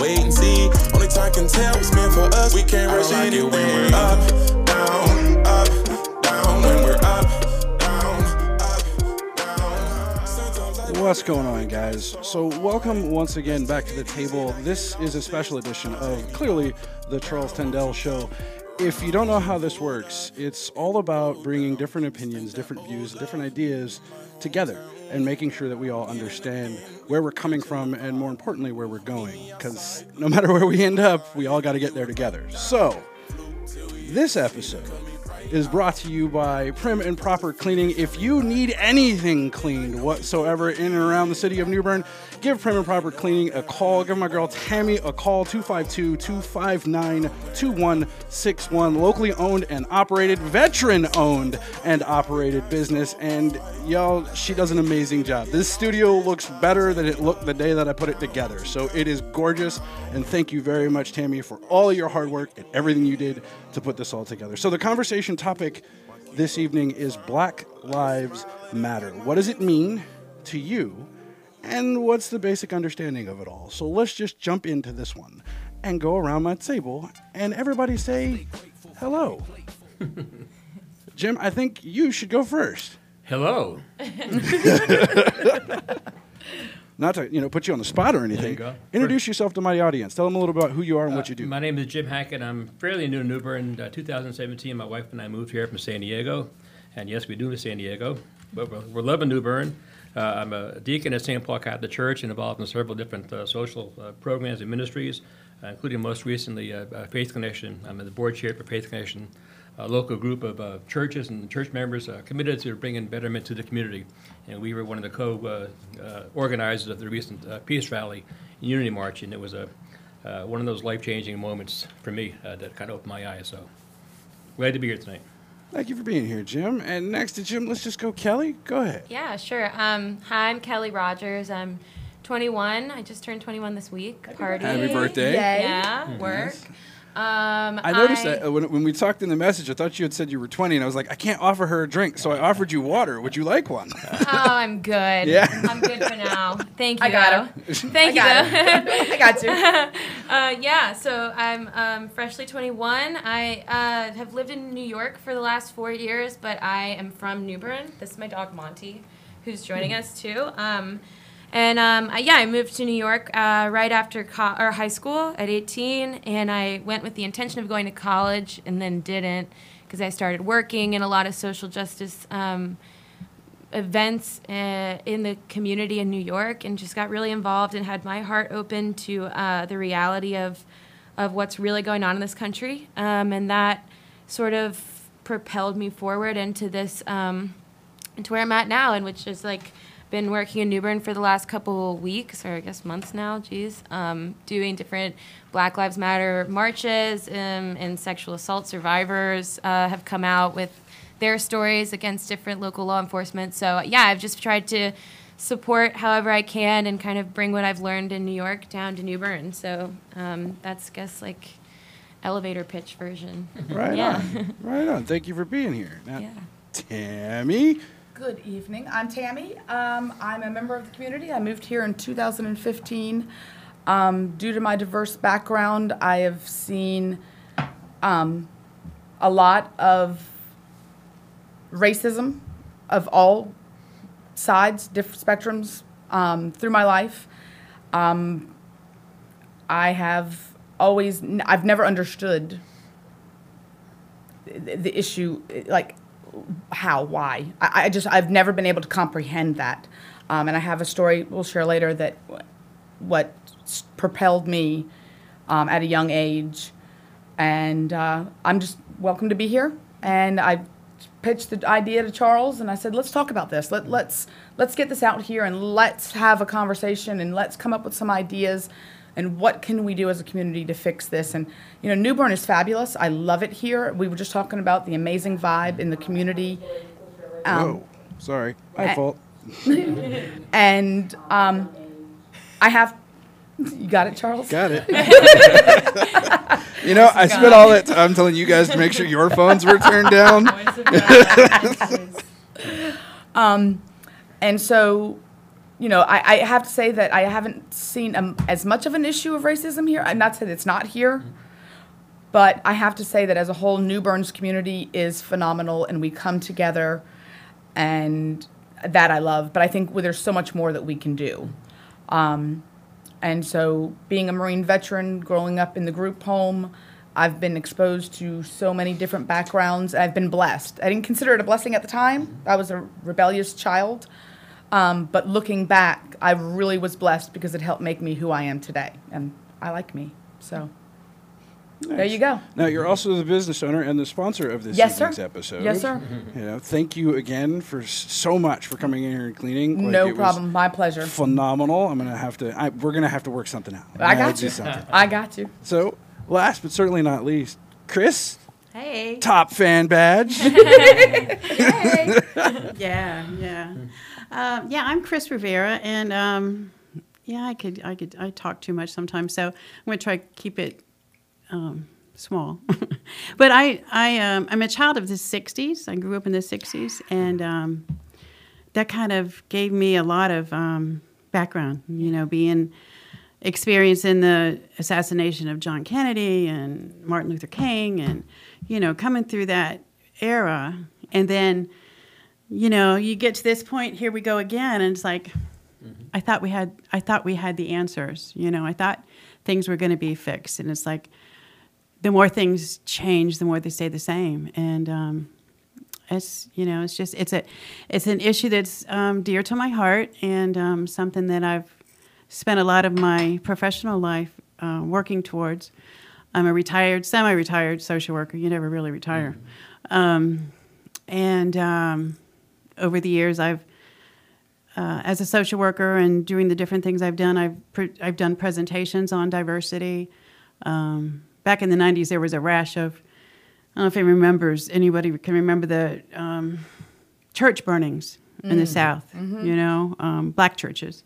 Wait and see. Only time can tell what's meant for us. We can't rush like anything. When we're up, down, up, down. When we're up, down, up, down. Sometimes What's going on, guys? So, welcome once again back to the table. This is a special edition of clearly the Charles Tendell Show. If you don't know how this works, it's all about bringing different opinions, different views, different ideas together and making sure that we all understand where we're coming from and, more importantly, where we're going. Because no matter where we end up, we all got to get there together. So, this episode is brought to you by Prim and Proper Cleaning. If you need anything cleaned whatsoever in and around the city of New Bern, give Prim and Proper Cleaning a call. Give my girl Tammy a call 252 259 2161. Locally owned and operated, veteran owned and operated business. And y'all, she does an amazing job. This studio looks better than it looked the day that I put it together. So it is gorgeous. And thank you very much, Tammy, for all your hard work and everything you did to put this all together. So the conversation topic this evening is Black Lives Matter. What does it mean to you? And what's the basic understanding of it all? So let's just jump into this one and go around my table and everybody say hello. Jim, I think you should go first. Hello. Not to you know put you on the spot or anything. go. Introduce yourself to my audience. Tell them a little about who you are and what you do. My name is Jim Hackett. I'm fairly new to New Bern. Uh, 2017, my wife and I moved here from San Diego. And yes, we do live in San Diego, but we're, we're loving New Bern. Uh, I'm a deacon at St. Paul Catholic Church and involved in several different uh, social uh, programs and ministries, including most recently Faith Connection. I'm the board chair for Faith Connection, a local group of churches and church members committed to bringing betterment to the community. And we were one of the co-organizers of the recent Peace Rally and Unity March, and it was a uh, one of those life-changing moments for me uh, that kind of opened my eyes. So glad to be here tonight. Thank you for being here, Jim. And next to Jim, let's just go Kelly. Go ahead. Yeah, sure. Um, hi, I'm Kelly Rogers. I'm 21. I just turned 21 this week. Party. Happy birthday. Yeah, work. Um, I noticed that uh, when, when we talked in the message, I thought you had said you were 20, and I was like, I can't offer her a drink, so I offered you water. Would you like one? Oh, I'm good. Yeah. I'm good for now. Thank you. I got though. Thank I you. got though. I got you. uh, yeah, so I'm um, freshly 21. I uh, have lived in New York for the last four years, but I am from New Bern. This is my dog Monty, who's joining us too. Um, and um, I, yeah, I moved to New York uh, right after co- or high school at 18, and I went with the intention of going to college, and then didn't because I started working in a lot of social justice. Um, events uh, in the community in New York and just got really involved and had my heart open to uh, the reality of of what's really going on in this country um, and that sort of propelled me forward into this um, into where I'm at now and which is like been working in New Bern for the last couple weeks or I guess months now geez um, doing different Black Lives Matter marches um, and sexual assault survivors uh, have come out with their stories against different local law enforcement. So yeah, I've just tried to support however I can and kind of bring what I've learned in New York down to New Bern. So um, that's I guess like elevator pitch version. Right Yeah. on. Right on. Thank you for being here. Now, Yeah. Tammy. Good evening. I'm Tammy. Um, I'm a member of the community. I moved here in 2015. Um, due to my diverse background, I have seen um, a lot of racism of all sides, different spectrums um, through my life. Um, I have always, I've never understood the, the issue, like how, why. I, I just, I've never been able to comprehend that. Um, and I have a story we'll share later that what propelled me um, at a young age. And uh, I'm just welcome to be here. And I pitched the idea to Charles, and I said, "Let's talk about this. Let, let's let's get this out here, and let's have a conversation, and let's come up with some ideas, and what can we do as a community to fix this?" And you know, New Bern is fabulous. I love it here. We were just talking about the amazing vibe in the community. Um, Whoa. Sorry. My eh. fault. and um, I have. You got it, Charles. Got it. you know, I spent all that time telling you guys to make sure your phones were turned down. Um, and so you know, I, I have to say that I haven't seen um, as much of an issue of racism here. I'm not saying it's not here, but I have to say that as a whole, New Bern's community is phenomenal, and we come together, and that I love. But I think well, there's so much more that we can do. Um, and so, being a Marine veteran, growing up in the group home, I've been exposed to so many different backgrounds. I've been blessed. I didn't consider it a blessing at the time. I was a rebellious child. Um, but looking back, I really was blessed because it helped make me who I am today. And I like me. So there you go. Now you're also the business owner and the sponsor of this Yes, sir. episode. Yes, sir. You know, thank you again for so much for coming in here and cleaning. Like, no problem. My pleasure. Phenomenal. I'm gonna have to. I, we're gonna have to work something out. I We're got you. I got you. So, last but certainly not least, Chris, Hey. top fan badge. Hey Yeah, yeah, um, yeah. I'm Chris Rivera, and um, yeah, I could, I could, I talk too much sometimes, so I'm gonna try to keep it um, small. but I, I, um, I'm a child of the '60s. I grew up in the '60s, and um, that kind of gave me a lot of um, background. You know, being experiencing the assassination of John Kennedy and Martin Luther King, and you know, coming through that era, and then you know, you get to this point, here we go again, and it's like, I thought we had, I thought we had the answers. You know, I thought things were going to be fixed, and it's like, the more things change, the more they stay the same, and um, it's, you know, it's just, it's a, it's an issue that's um, dear to my heart, and um, something that I've spent a lot of my professional life uh, working towards. I'm a retired, semi-retired social worker. You never really retire, um, and um, over the years, I've, uh, as a social worker and doing the different things I've done, I've pre- I've done presentations on diversity. Um, back in the '90s, there was a rash of, I don't know if anyone remembers, anybody can remember the um, church burnings in the South. You know, um, black churches,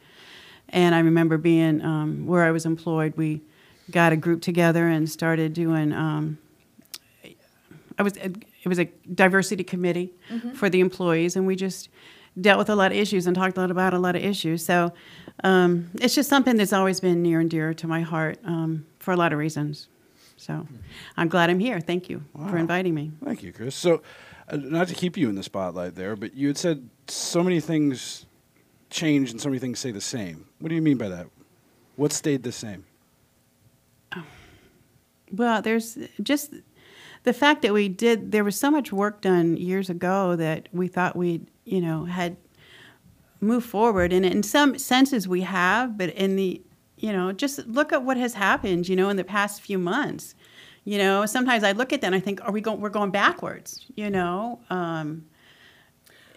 and I remember being um, where I was employed. We got a group together and started doing. Um, I was it was a diversity committee for the employees, and we just dealt with a lot of issues and talked a lot about a lot of issues. So um, it's just something that's always been near and dear to my heart um, for a lot of reasons. So I'm glad I'm here. Thank you for inviting me. Thank you, Chris. So, uh, not to keep you in the spotlight there, but you had said so many things change and so many things stay the same. What do you mean by that? What stayed the same? Well, there's just the fact that we did. There was so much work done years ago that we thought we, you know, had moved forward, and in some senses we have. But in the, you know, just look at what has happened. You know, in the past few months. You know, sometimes I look at that and I think, are we going? We're going backwards. You know, um,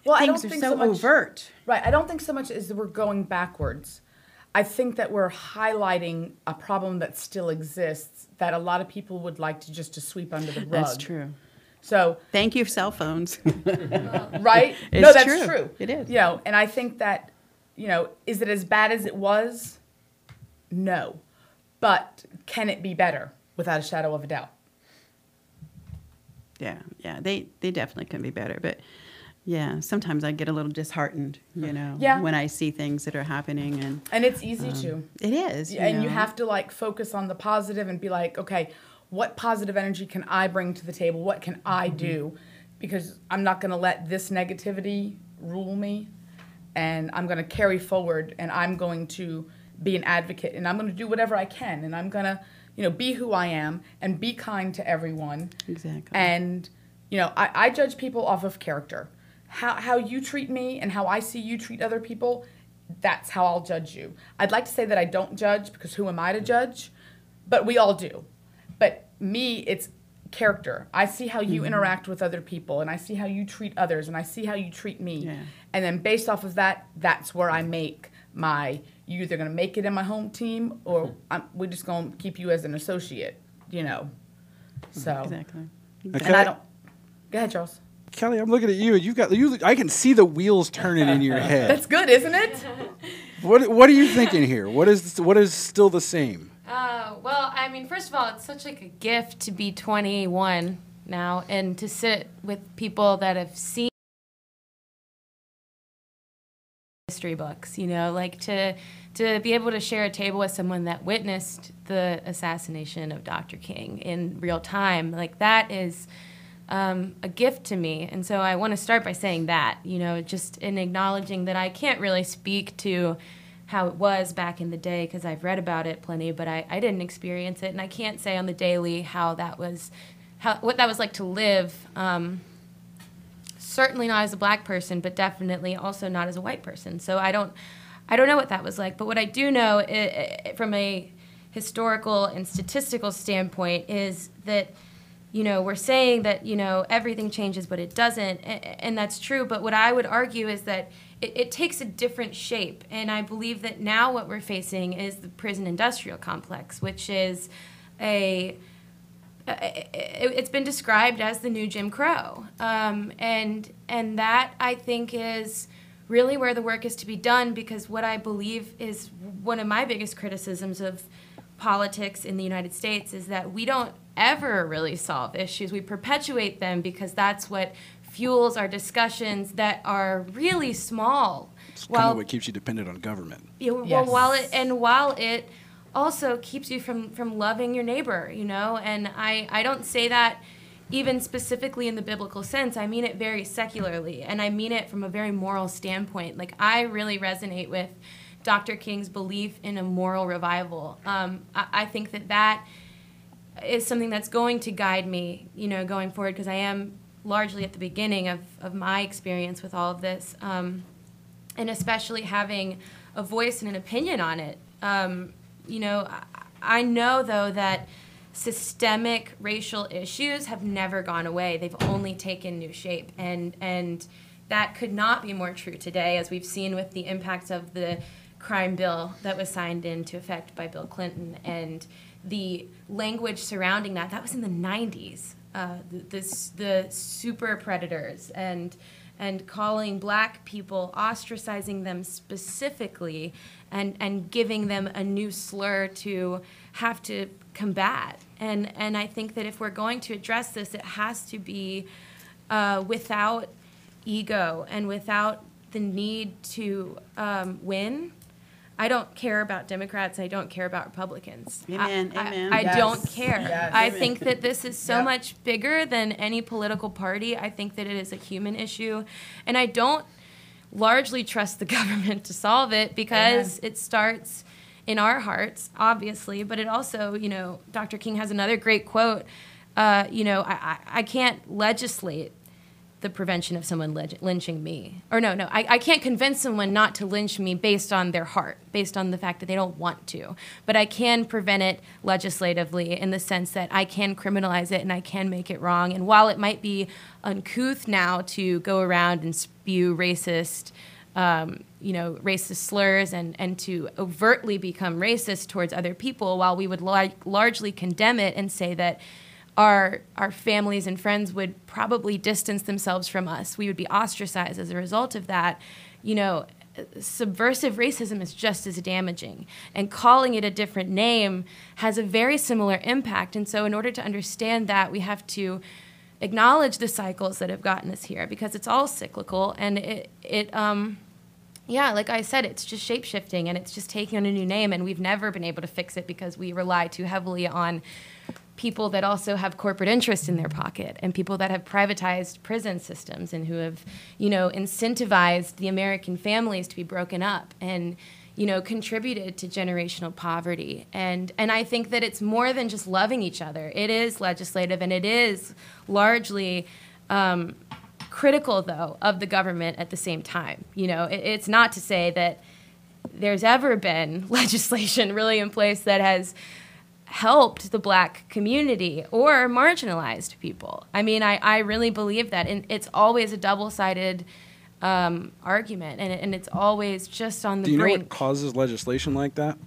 Well, I things don't are think so, so much- overt. Right. I don't think so much as we're going backwards. I think that we're highlighting a problem that still exists that a lot of people would like to just to sweep under the rug. That's true. So, Thank you, cell phones. right? It's no, that's true. true. It is. You know, and I think that, you know, is it as bad as it was? No. But can it be better? Without a shadow of a doubt. Yeah, yeah, they they definitely can be better, but yeah, sometimes I get a little disheartened, you know, Yeah. when I see things that are happening, and And it's easy um, to. it is, and you have to like focus on the positive and be like okay what positive energy can i bring to the table what can i mm-hmm. do because i'm not going to let this negativity rule me and i'm going to carry forward and i'm going to be an advocate and i'm going to do whatever i can and i'm going to you know be who i am and be kind to everyone exactly. and you know I, I judge people off of character how, how you treat me and how i see you treat other people that's how i'll judge you i'd like to say that i don't judge because who am i to judge but we all do but me it's character i see how you mm-hmm. interact with other people and i see how you treat others and i see how you treat me Yeah. and then based off of that that's where i make my you're either going to make it in my home team or mm-hmm. I'm, we're just going to keep you as an associate you know mm-hmm. so exactly. Okay. and I don't. Go ahead, Charles. Kelly, I'm looking at you. You've got you. I can see the wheels turning in your head. That's good, isn't it? What What are you thinking here? What is what is still the same? Uh, well, I mean, first of all, it's such like a gift to be 21 now and to sit with people that have seen history books. You know, like to to be able to share a table with someone that witnessed the assassination of Dr. King in real time, like that is um, a gift to me. And so I want to start by saying that, you know, just in acknowledging that I can't really speak to how it was back in the day because I've read about it plenty, but I, I didn't experience it. And I can't say on the daily how that was, how, what that was like to live. Um, certainly not as a black person, but definitely also not as a white person. So I don't, I don't know what that was like. But what I do know i i from a historical and statistical standpoint is that you know, we're saying that, you know, everything changes, but it doesn't. And, that's true. But what I would argue is that it, it, takes a different shape. And I believe that now what we're facing is the prison industrial complex, which is a, it's been described as the new Jim Crow. Um, and, and that, I think, is really where the work is to be done because what I believe is one of my biggest criticisms of politics in the United States is that we don't ever really solve issues. We perpetuate them because that's what fuels our discussions that are really small. It's kind of what keeps you dependent on government. Yeah, well, yes. while it and while it also keeps you from from loving your neighbor, you know. And I I don't say that even specifically in the biblical sense. I mean it very secularly, and I mean it from a very moral standpoint. Like I really resonate with Dr. King's belief in a moral revival. Um, I, I think that that is something that's going to guide me, you know, going forward because I am largely at the beginning of, of my experience with all of this, um, and especially having a voice and an opinion on it. Um, you know, I, I know though that systemic racial issues have never gone away; they've only taken new shape, and and that could not be more true today, as we've seen with the impacts of the crime bill that was signed into effect by Bill Clinton and the language surrounding that, that was in the 90s. Uh, the, the super predators and and calling black people, ostracizing them specifically, and, and giving them a new slur to have to combat. And, and I think that if we're going to address this, it has to be uh, without ego and without the need to um, win I don't care about Democrats. I don't care about Republicans. Amen. I, Amen. I, I yes. don't care. Yes. I Amen. think that this is so yep. much bigger than any political party. I think that it is a human issue. And I don't largely trust the government to solve it because Amen. it starts in our hearts, obviously, but it also, you know, Dr. King has another great quote. Uh, you know, I, I can't legislate the prevention of someone lynching me. Or no, no, I, I can't convince someone not to lynch me based on their heart, based on the fact that they don't want to. But I can prevent it legislatively in the sense that I can criminalize it and I can make it wrong. And while it might be uncouth now to go around and spew racist, um, you know, racist slurs and, and to overtly become racist towards other people, while we would lar- largely condemn it and say that our our families and friends would probably distance themselves from us. We would be ostracized as a result of that. You know, subversive racism is just as damaging, and calling it a different name has a very similar impact. And so, in order to understand that, we have to acknowledge the cycles that have gotten us here because it's all cyclical and it it um yeah, like I said, it's just shape shifting and it's just taking on a new name, and we've never been able to fix it because we rely too heavily on people that also have corporate interests in their pocket and people that have privatized prison systems and who have, you know, incentivized the American families to be broken up and, you know, contributed to generational poverty. And and I think that it's more than just loving each other. It is legislative and it is largely um, critical though of the government at the same time. You know, it, it's not to say that there's ever been legislation really in place that has helped the black community or marginalized people. I mean, I, I really believe that. And it's always a double sided um, argument, and, and it's always just on the Do you brink. know what causes legislation like that?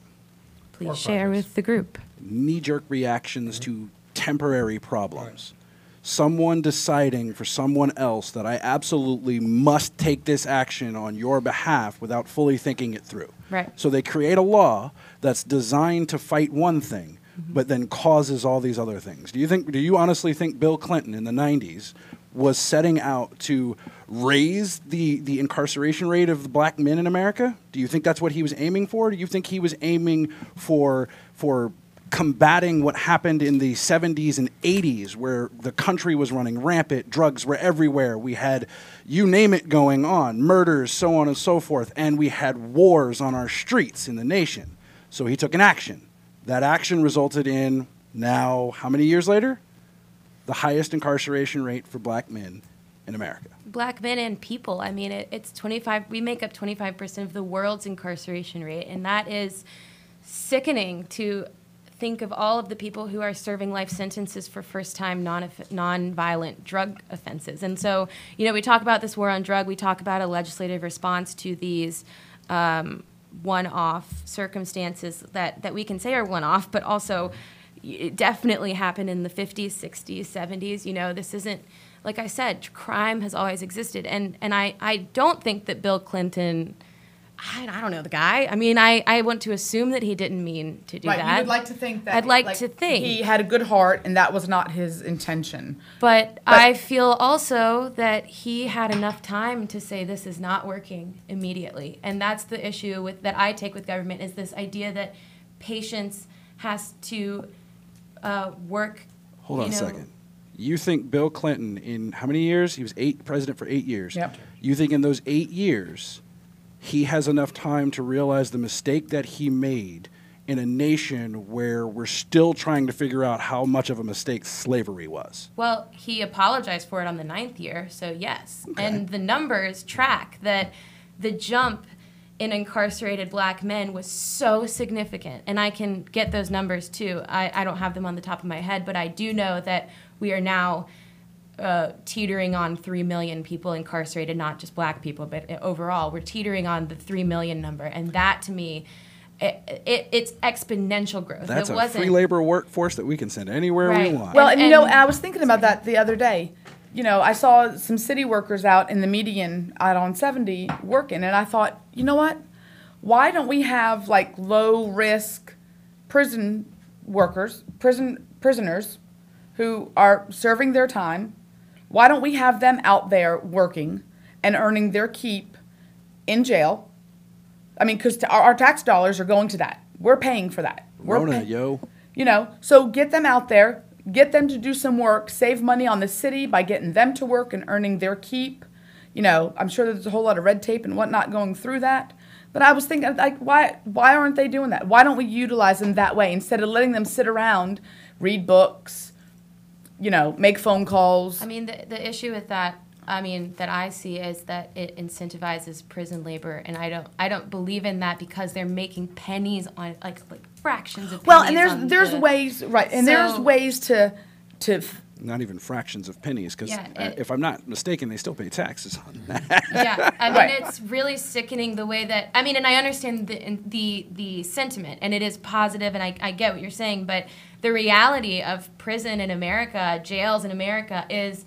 Please share with the group. Knee jerk reactions to temporary problems. Someone deciding for someone else that I absolutely must take this action on your behalf without fully thinking it through. Right. So they create a law that's designed to fight one thing, Mm-hmm. but then causes all these other things. Do you think? Do you honestly think Bill Clinton in the '90s was setting out to raise the, the incarceration rate of black men in America? Do you think that's what he was aiming for? Do you think he was aiming for for combating what happened in the 70s and 80s where the country was running rampant, drugs were everywhere. We had you name it going on, murders, so on and so forth, and we had wars on our streets in the nation. So he took an action. That action resulted in now how many years later? The highest incarceration rate for black men in America. Black men and people. I mean, it, it's 25, we make up 25% of the world's incarceration rate, and that is sickening to think of all of the people who are serving life sentences for first time non non-violent drug offenses. And so, you know, we talk about this war on drug, we talk about a legislative response to these um, one-off circumstances that, that we can say are one-off, but also it definitely happened in the 50s, 60s, 70s. You know, this isn't like I said, crime has always existed. And and I, I don't think that Bill Clinton I, I don't know the guy. I mean, I, I want to assume that he didn't mean to do Right, that. you would like to think that. I'd like to think. he had a good heart, and that was not his intention. But, I feel also that he had enough time to say this is not working immediately, and that's the issue with that I take with government is this idea that patience has to uh, work. Hold on you a second. You think Bill Clinton, in how many years? He was eight president for eight years. Yep. You think in those eight years, he has enough time to realize the mistake that he made in a nation where we're still trying to figure out how much of a mistake slavery was? Well, he apologized for it on the ninth year, so yes. And the numbers track that the jump in incarcerated black men was so significant. And I can get those numbers too. I, I don't have them on the top of my head, but I do know that we are now uh, teetering on 3 million people incarcerated, not just black people, but overall. We're teetering on the 3 million number. And that to me, it, it, it's exponential growth. That's it a wasn't, free labor workforce that we can send anywhere Right. we want. Well, And- and, you know, I was thinking about that the other day. You know, I saw some city workers out in the median out on 70 working, and I thought, you know what? Why don't we have like low risk prison workers, prison prisoners who are serving their time? Why don't we have them out there working and earning their keep in jail? I mean, because our, our tax dollars are going to that. We're paying for that. We're Rona, pay- yo. you know, so get them out there, get them to do some work, save money on the city by getting them to work and earning their keep. You know, I'm sure there's a whole lot of red tape and whatnot going through that. But I was thinking, like, why why aren't they doing that? Why don't we utilize them that way instead of letting them sit around, read books, you know, make phone calls? I mean, the, the issue with that, I mean, that I see is that it incentivizes prison labor, and I don't, I don't believe in that because they're making pennies on, like, like fractions of. Pennies. Well, and there's there's the- ways, right? And there's ways to to Not even fractions of pennies, because Yeah, uh, if I'm not mistaken, they still pay taxes on that. yeah, I mean, Right. it's really sickening the way that I mean, and I understand the the the sentiment, and it is positive, and I, I get what you're saying, but the reality of prison in America, jails in America, is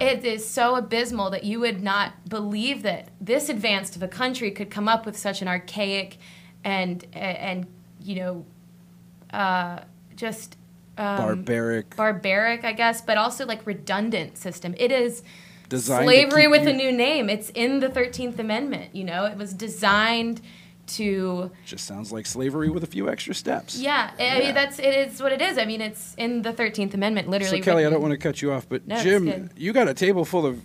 it is so abysmal that you would not believe that this advanced of a country could come up with such an archaic and and you know uh, just um, Barbaric. barbaric, I guess, but also like redundant system. It is Designed slavery with you- a new name. It's in the Thirteenth Amendment. You know, it was designed to. Just sounds like slavery with a few extra steps. Yeah, I mean that's it is what it is. I mean, it's in the Thirteenth Amendment, literally. So Kelly, I don't want to cut you off, but No, Jim, you got a table full of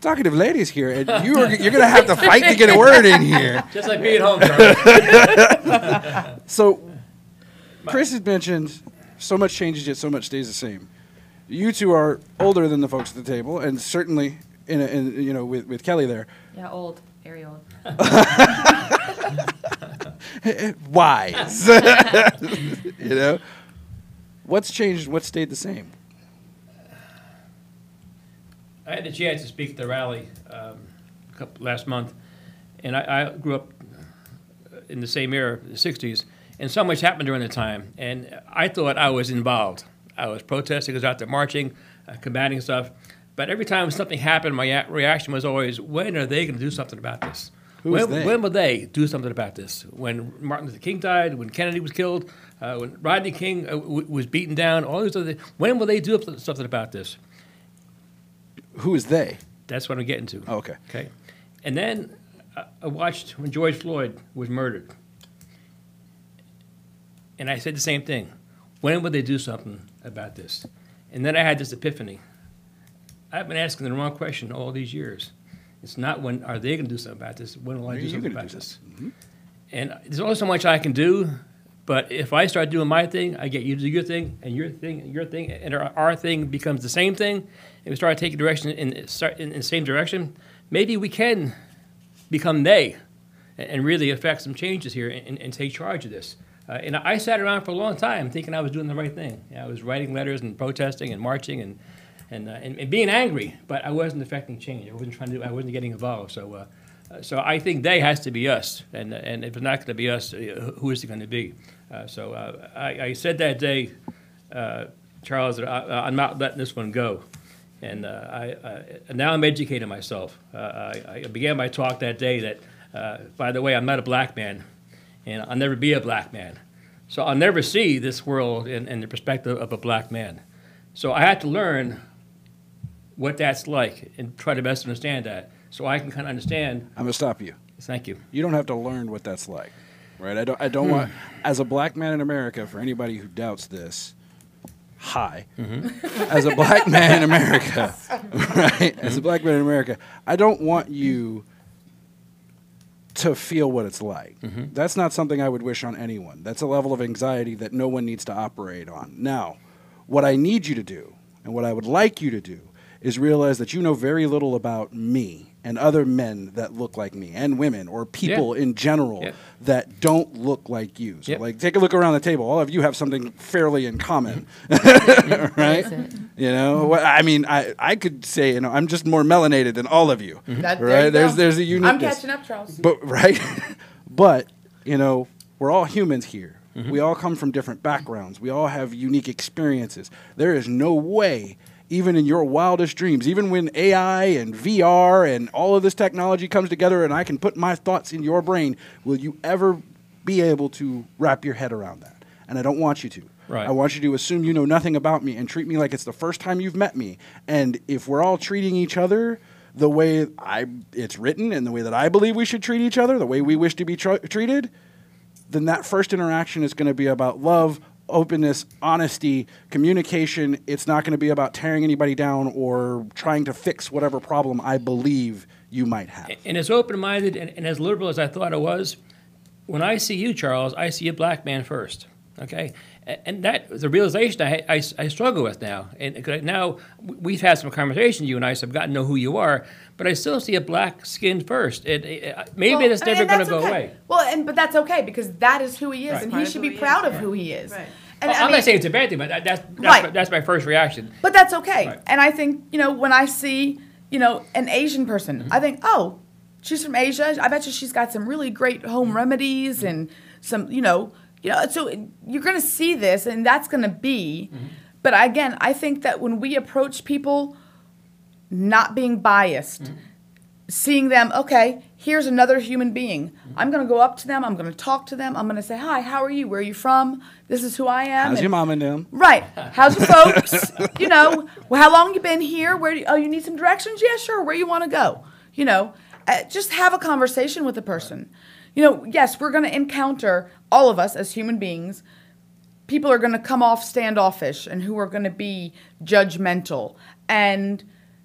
talkative ladies here, and you are, you're going to have to fight to get a word in here. Just like me at home, So, Chris has mentioned so much changes yet so much stays the same. You two are older than the folks at the table, and certainly in, a, in you know with, with Kelly there. Yeah, old, very old. Wise, you know. What's changed? What stayed the same? I had the chance to speak at the rally um, couple, last month, and I, I grew up in the same era, the '60s, and so much happened during the time, and I thought I was involved. I was protesting, I was out there marching, uh, combating stuff, but every time something happened, my reaction was always, "When are they going to do something about this? Who when, they? when will they do something about this? When Martin Luther King died, when Kennedy was killed, uh, when Rodney King uh, w- was beaten down, all these other. Things. When will they do something about this?" Who is they? That's what I'm getting to. Oh, okay. Okay. And then uh, I watched when George Floyd was murdered. And I said the same thing. When will they do something about this? And then I had this epiphany. I've been asking the wrong question all these years. It's not when are they going to do something about this? When will I do something about do this? And there's only so much I can do. But if I start doing my thing, I get you to do your thing, and your thing, and your thing, and our, our thing becomes the same thing, and we start taking direction in, start in, in the same direction. Maybe we can become they, and, and really affect some changes here, and, and take charge of this. Uh, and I sat around for a long time thinking I was doing the right thing. I was writing letters and protesting and marching and and, uh, and, and being angry, but I wasn't affecting change. I wasn't trying to. I wasn't getting involved. So. Uh, so I think they has to be us, and and if it's not going to be us, uh, who is it going to be? Uh, so uh, I, I said that day, uh, Charles, I, I'm not letting this one go, and I, I now I'm educating myself. I, I began my talk that day that, by the way, I'm not a black man, and I'll never be a black man, so I'll never see this world in, in the perspective of a black man. So I had to learn what that's like and try to best understand that, so I can kind of understand. I'm gonna stop you. Thank you. You don't have to learn what that's like, right? I don't. I don't want. Hmm. As a black man in America, for anybody who doubts this, hi. Mm-hmm. As a black man in America, right? As a black man in America, I don't want you to feel what it's like. Mm-hmm. That's not something I would wish on anyone. That's a level of anxiety that no one needs to operate on. Now, what I need you to do, and what I would like you to do, is realize that you know very little about me and other men that look like me and women or people in general Yeah. that don't look like you. So, Yep. like, take a look around the table. All of you have something fairly in common, right? You know, Well, I mean, I, I could say, you know, I'm just more melanated than all of you, That- there right? you There's a there's I'm catching up, Charles. But right, but you know, we're all humans here. Mm-hmm. We all come from different backgrounds. We all have unique experiences. There is no way, even in your wildest dreams, even when AI and VR and all of this technology comes together, and I can put my thoughts in your brain, will you ever be able to wrap your head around that? And I don't want you to. Right. I want you to assume you know nothing about me and treat me like it's the first time you've met me. And if we're all treating each other the way I it's written and the way that I believe we should treat each other, the way we wish to be tr- treated, then that first interaction is going to be about love, openness, honesty, communication. It's not going to be about tearing anybody down or trying to fix whatever problem I believe you might have. And as open minded and, and as liberal as I thought I was, when I see you, Charles, I see a black man first. Okay? And that the realization I, I, I struggle with now. And 'cause now we've had some conversations, you and I, so I've gotten to know who you are, but I still see a black skin first. It, it, uh, maybe Well, that's I mean, never going to that's go away. Well, and but that's okay because that is who he is, Right. and Part he should be he proud is, of who he is. Right. And Well, I'm mean- not saying it's a bad thing, but that, that's, that's, Right. my, that's my first reaction. But that's okay. Right. And I think, you know, when I see, you know, an Asian person, Mm-hmm. I think, oh, she's from Asia. I bet you she's got some really great Mm-hmm. home remedies and some, you know, you know, so you're going to see this and that's going to be. Mm-hmm. But again, I think that when we approach people not being biased, Mm-hmm. seeing them, okay, here's another human being. I'm going to go up to them. I'm going to talk to them. I'm going to say, hi, how are you? Where are you from? This is who I am. How's and- your mom and them? Right. How's your folks? you know, well, how long you been here? Where do you, oh, you need some directions? Yeah, sure. Where you want to go? You know, uh, just have a conversation with the person. You know, yes, we're going to encounter all of us as human beings. People are going to come off standoffish and who are going to be judgmental and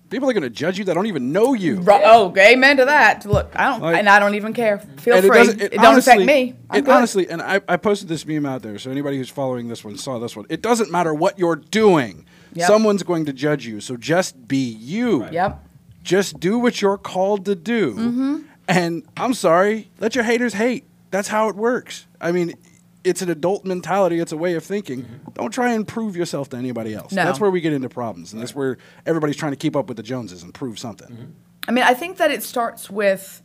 People are going to judge you that don't even know you. Ru- oh, amen to that. Look, I don't, Like- and I don't even care. Feel And free. doesn't- It, don't affect me. I'm it good. honestly, and I, I posted this meme out there, so anybody who's following this one saw this one. It doesn't matter what you're doing. Yep. Someone's going to judge you. So just be you. Yep. Just do what you're called to do. Mm-hmm. And I'm sorry, let your haters hate. That's how it works. I mean, it's an adult mentality. It's a way of thinking. Mm-hmm. Don't try and prove yourself to anybody else. No. That's where we get into problems, and that's where everybody's trying to keep up with the Joneses and prove something. Mm-hmm. I mean, I think that it starts with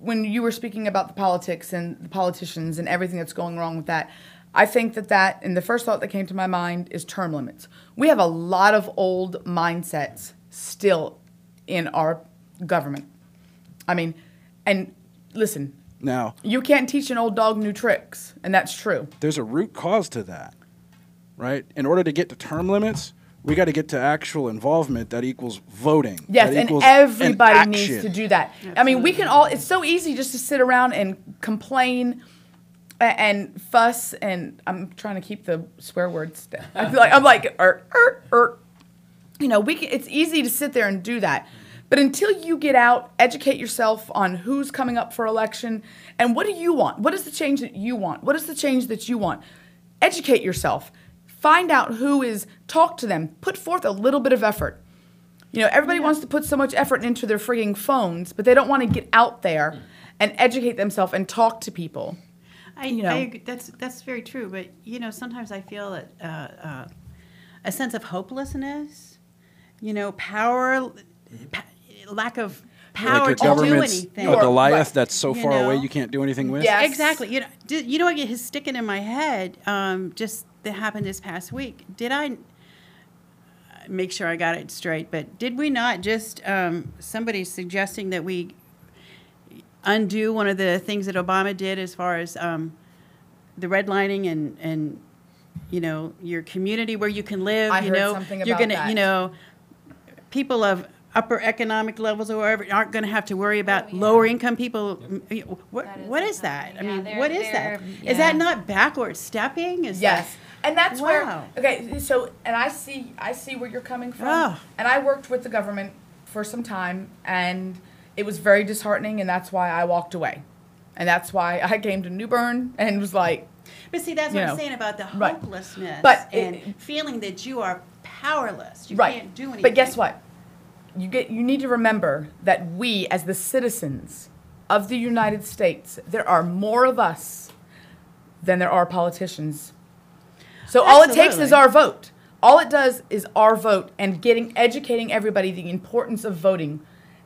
when you were speaking about the politics and the politicians and everything that's going wrong with that. I think that that, and the first thought that came to my mind is term limits. We have a lot of old mindsets still in our government. I mean, and listen, Now, you can't teach an old dog new tricks, and that's true. there's a root cause to that, right? In order to get to term limits, we got to get to actual involvement that equals voting. Yes, that and equals an everybody needs to do that. I mean, we can all. It's so easy just to sit around and complain and fuss. And I'm trying to keep the swear words. down. I feel like I'm like er er er. You know, we can, it's easy to sit there and do that. But until you get out, educate yourself on who's coming up for election and what do you want? What is the change that you want? What is the change that you want? Educate yourself. Find out who is, talk to them, put forth a little bit of effort. You know, everybody wants to put so much effort into their frigging phones, but they don't want to get out there and educate themselves and talk to people. I, you know. I agree. that's that's very true. But you know, sometimes I feel that uh, uh, a sense of hopelessness, you know, power, lack of power like to do anything. a You're Goliath that's so You far away you can't do anything with. Yeah. Yes. Exactly. You know, did, you know what is sticking in my head? Um, just that happened this past week. Did I make sure I got it straight? But did we not just um, somebody suggesting that we undo one of the things that Obama did as far as um, the redlining and and you know your community where you can live. I you heard know, something you're gonna that. you know people of upper economic levels or whatever aren't going to have to worry about Oh, yeah. lower income people. M- mm, What, that is what is that? I. Yeah, mean, what is that? they're- Is that not backward stepping? Is Yes. And that's where okay, so and I see I see where you're coming from. Oh. And I worked with the government for some time and it was very disheartening and that's why I walked away. And that's why I came to New Bern and was like. But see, that's what know, I'm saying about the right. hopelessness But and it- feeling that you are powerless. You right. can't do anything. But guess what? You get you need to remember that we as the citizens of the United States, there are more of us than there are politicians. So all it takes is our vote. All it does is our vote and getting educating everybody the importance of voting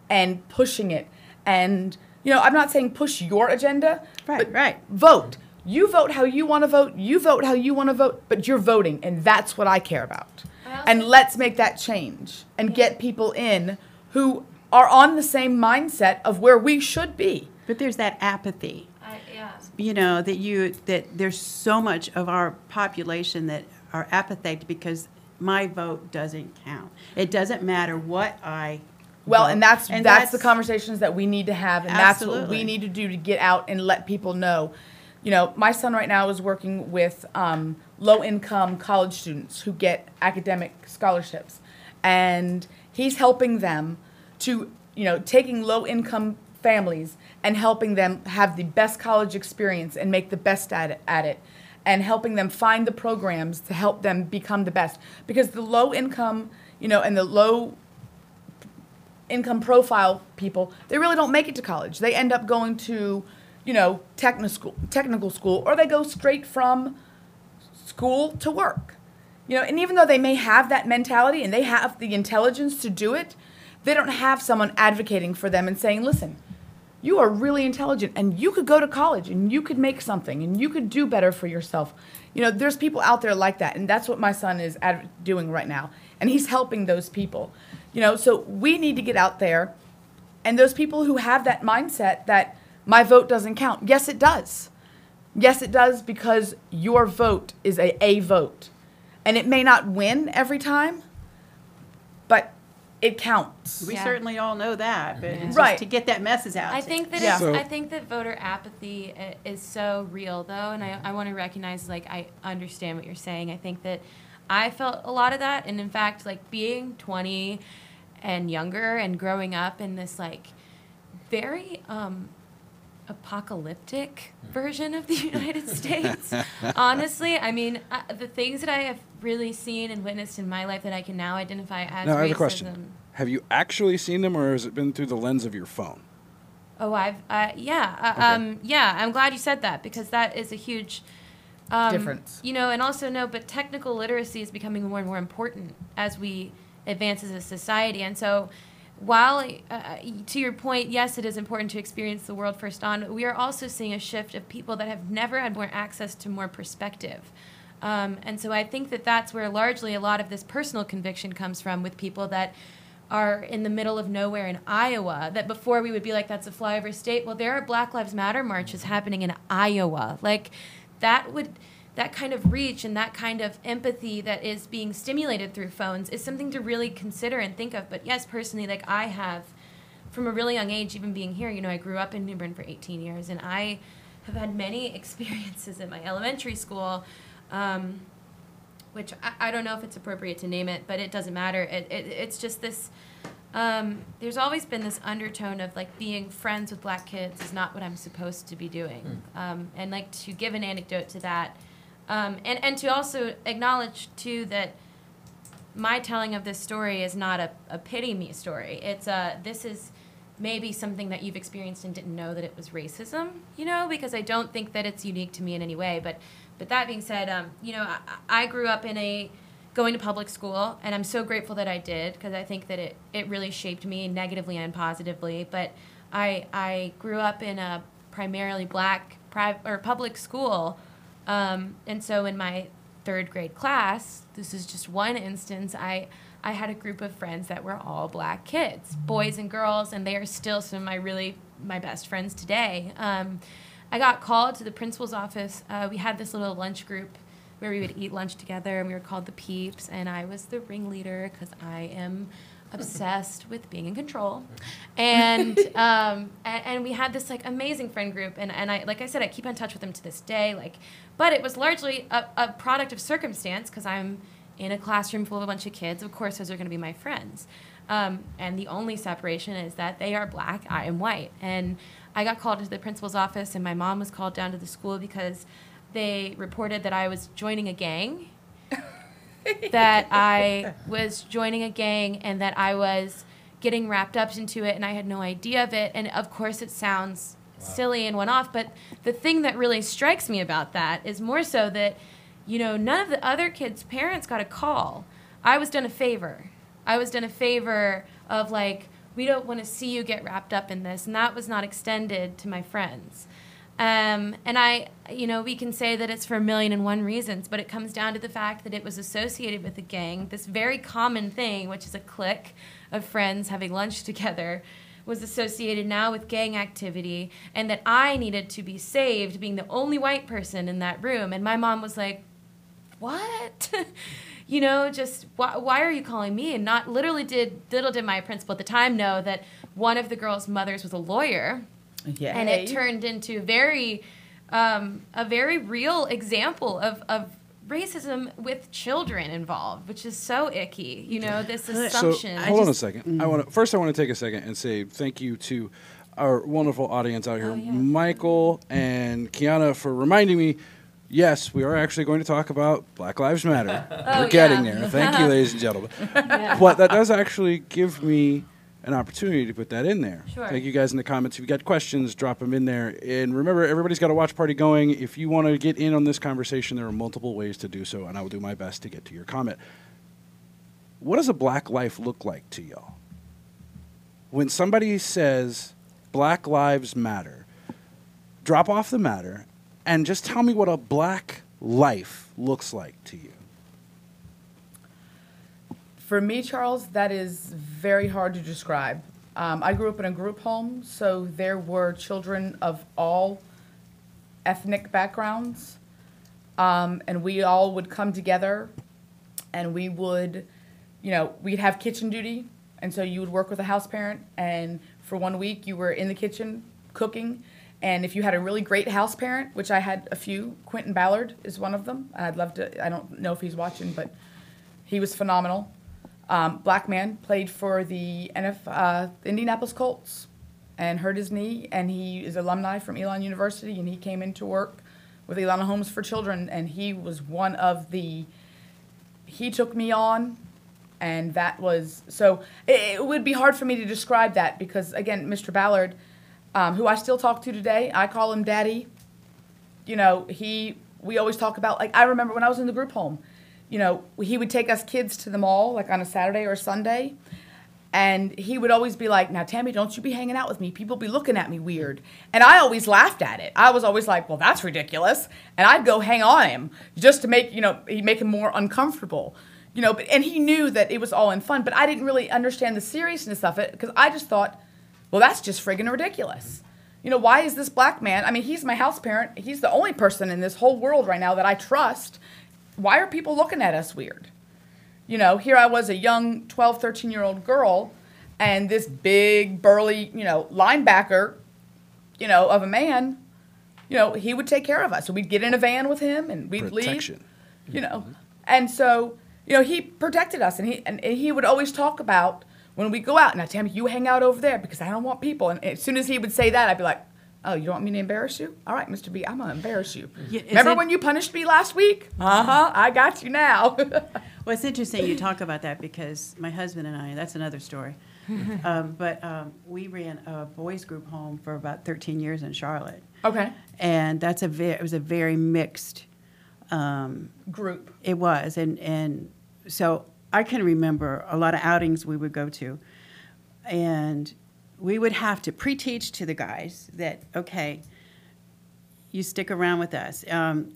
and pushing it. And you know, I'm not saying push your agenda, Right, but right. vote. You vote how you want to vote. You vote how you want to vote, but you're voting, and that's what I care about. I also- And let's make that change and get people in who are on the same mindset of where we should be. But there's that apathy. I, yeah. you know that you that there's so much of our population that are apathetic because my vote doesn't count. It doesn't matter what I Well, vote. and that's And that's, the conversations that we need to have, and that's what we need to do to get out and let people know. You know, my son right now is working with um, low-income college students who get academic scholarships, and he's helping them to, you know, taking low-income families and helping them have the best college experience and make the best at it, at it and helping them find the programs to help them become the best because the low income you know and the low income profile people, they really don't make it to college. They end up going to, you know, technical school, technical school, or they go straight from school to work. You know, and even though they may have that mentality and they have the intelligence to do it, they don't have someone advocating for them and saying, "Listen, you are really intelligent and you could go to college and you could make something and you could do better for yourself." You know, there's people out there like that, and that's what my son is adv- doing right now, and he's helping those people. You know, so we need to get out there and those people who have that mindset that my vote doesn't count. Yes, it does. Yes, it does because your vote is a a vote. And it may not win every time, but it counts. We Yeah. certainly all know that, but it's just Right. to get that message out. I to- think that Yeah. it's, So- I think that voter apathy i- is so real though, and I, I want to recognize like I understand what you're saying. I think that I felt a lot of that, and in fact, like being 20 and younger and growing up in this like very um, apocalyptic version of the United States. Honestly, I mean, uh, the things that I have really seen and witnessed in my life that I can now identify as Now I have a question. Have you actually seen them, or has it been through the lens of your phone? Oh, I've uh, yeah, uh, Okay. um, yeah. I'm glad you said that because that is a huge um, Difference. You know, and also no, but technical literacy is becoming more and more important as we advance as a society, and so. While, uh, to your point, yes, it is important to experience the world first on, we are also seeing a shift of people that have never had more access to more perspective. Um, and so I think that that's where largely a lot of this personal conviction comes from with people that are in the middle of nowhere in Iowa. That before we would be like, that's a flyover state. Well, there are Black Lives Matter marches happening in Iowa. Like, that would. That kind of reach and that kind of empathy that is being stimulated through phones is something to really consider and think of. But yes, personally, like I have from a really young age, even being here, you know, I grew up in New Bern for 18 years, and I have had many experiences in my elementary school, um, which I, I, don't know if it's appropriate to name it, but it doesn't matter. It, it it's just this. Um, there's always been this undertone of like being friends with black kids is not what I'm supposed to be doing, mm. um, and like to give an anecdote to that, um, and and to also acknowledge too that my telling of this story is not a, a pity me story. It's a this is maybe something that you've experienced and didn't know that it was racism, you know, because I don't think that it's unique to me in any way. But, but that being said, um, you know, I, I grew up in a going to public school, and I'm so grateful that I did because I think that it, it really shaped me negatively and positively. But I, I grew up in a primarily black private or public school, um, and so in my third grade class, this is just one instance, I I had a group of friends that were all black kids, boys and girls, and they are still some of my really my best friends today. Um, I got called to the principal's office. Uh, we had this little lunch group where we would eat lunch together, and we were called the Peeps, and I was the ringleader because I am obsessed with being in control, and, um, and and we had this like amazing friend group, and and I like I said I keep in touch with them to this day, like, but it was largely a, a product of circumstance because I'm in a classroom full of a bunch of kids, of course, those are going to be my friends. Um, and the only separation is that they are black, I am white. And I got called to the principal's office, and my mom was called down to the school because they reported that I was joining a gang, that I was joining a gang, and that I was getting wrapped up into it, and I had no idea of it. And of course, it sounds wow. silly and one off, but the thing that really strikes me about that is more so that you know, none of the other kids' parents got a call. I was done a favor. I was done a favor of like, we don't want to see you get wrapped up in this. And that was not extended to my friends. Um, and I, you know, we can say that it's for a million and one reasons, but it comes down to the fact that it was associated with a gang. This very common thing, which is a clique of friends having lunch together, was associated now with gang activity, and that I needed to be saved, being the only white person in that room. And my mom was like, what? you know, just why, why are you calling me? And not literally did little did my principal at the time know that one of the girls' mothers was a lawyer. Yay. And it turned into very um, a very real example of, of racism with children involved, which is so icky. You know, this assumption. So, hold on a second. Mm. I want to first. I want to take a second and say thank you to our wonderful audience out here, oh, yeah. Michael and Kiana, for reminding me yes, we are actually going to talk about Black Lives Matter. oh, We're getting yeah. there. Thank you, ladies and gentlemen. yeah. But that does actually give me an opportunity to put that in there. Sure. Thank you guys in the comments. If you got questions, drop them in there. And remember, everybody's got a watch party going. If you want to get in on this conversation, there are multiple ways to do so, and I will do my best to get to your comment. What does a black life look like to y'all? When somebody says Black Lives Matter, drop off the matter and just tell me what a black life looks like to you. For me, Charles, that is very hard to describe. Um, I grew up in a group home, so there were children of all ethnic backgrounds, um, and we all would come together, and we would, you know, we'd have kitchen duty, and so you would work with a house parent, and for one week you were in the kitchen cooking, and if you had a really great house parent, which I had a few, Quentin Ballard is one of them. I'd love to, I don't know if he's watching, but he was phenomenal. Um, black man played for the NF, uh, Indianapolis Colts and hurt his knee, and he is alumni from Elon University, and he came into work with Elon Homes for Children, and he was one of the, he took me on, and that was, so it, it would be hard for me to describe that because, again, Mr. Ballard – um, who I still talk to today. I call him Daddy. You know, he. We always talk about like I remember when I was in the group home. You know, he would take us kids to the mall like on a Saturday or a Sunday, and he would always be like, "Now, Tammy, don't you be hanging out with me. People be looking at me weird." And I always laughed at it. I was always like, "Well, that's ridiculous," and I'd go hang on him just to make you know he make him more uncomfortable. You know, but and he knew that it was all in fun, but I didn't really understand the seriousness of it because I just thought well, that's just friggin' ridiculous. You know, why is this black man? I mean, he's my house parent. He's the only person in this whole world right now that I trust. Why are people looking at us weird? You know, here I was a young 12, 13 year old girl, and this big, burly, you know, linebacker, you know, of a man, you know, he would take care of us. So we'd get in a van with him and we'd Protection. leave. You know, mm-hmm. and so, you know, he protected us and he, and he would always talk about when we go out, now Tammy, you hang out over there because I don't want people. And as soon as he would say that, I'd be like, Oh, you don't want me to embarrass you? All right, Mr. B, I'm gonna embarrass you. Yeah, Remember it- when you punished me last week? Uh huh. I got you now. Well, it's interesting you talk about that because my husband and I, that's another story. um, but um, we ran a boys group home for about 13 years in Charlotte. okay. And that's a ve- it was a very mixed, um, Group. it was. And, and so I can remember a lot of outings we would go to. And we would have to pre teach to the guys that, okay, you stick around with us. Um,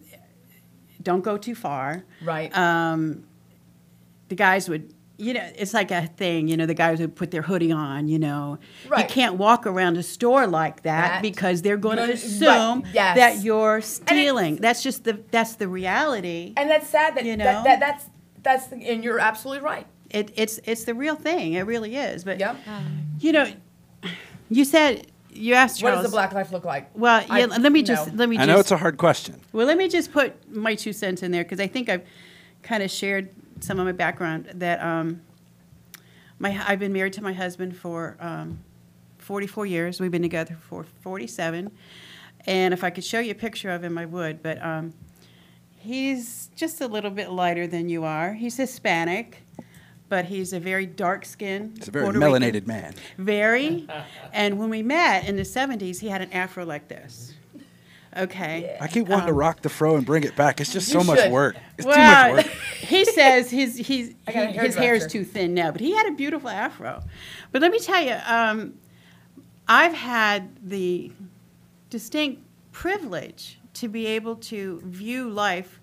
don't go too far Right. um, the guys would you know it's like a thing you know the guys would put their hoodie on you know you can't walk around a store like that, That- because they're going to Right, assume yes. that you're stealing that's just the that's the reality and that's sad that, You know? that that's that's and you're absolutely right. it, it's it's the real thing it really is but Yep. you know you said you asked Charles. What does the black life look like? well I- let me just no. let me I just know it's a hard question. Well, let me just put my two cents in there because I think I've kind of shared some of my background. That um, my I've been married to my husband for um, 44 years. We've been together for 47, and if I could show you a picture of him, I would. But um, he's just a little bit lighter than you are. He's Hispanic, but he's a very dark skinned. It's a very melanated man. Very. and when we met in the 70s, he had an afro like this. Okay. I keep wanting to rock the fro and bring it back. It's just You so much work. It's Well, too much work. he says his he's I got a he- his hair is too thin now, but he had a beautiful afro. But let me tell you, um, I've had the distinct privilege to be able to view life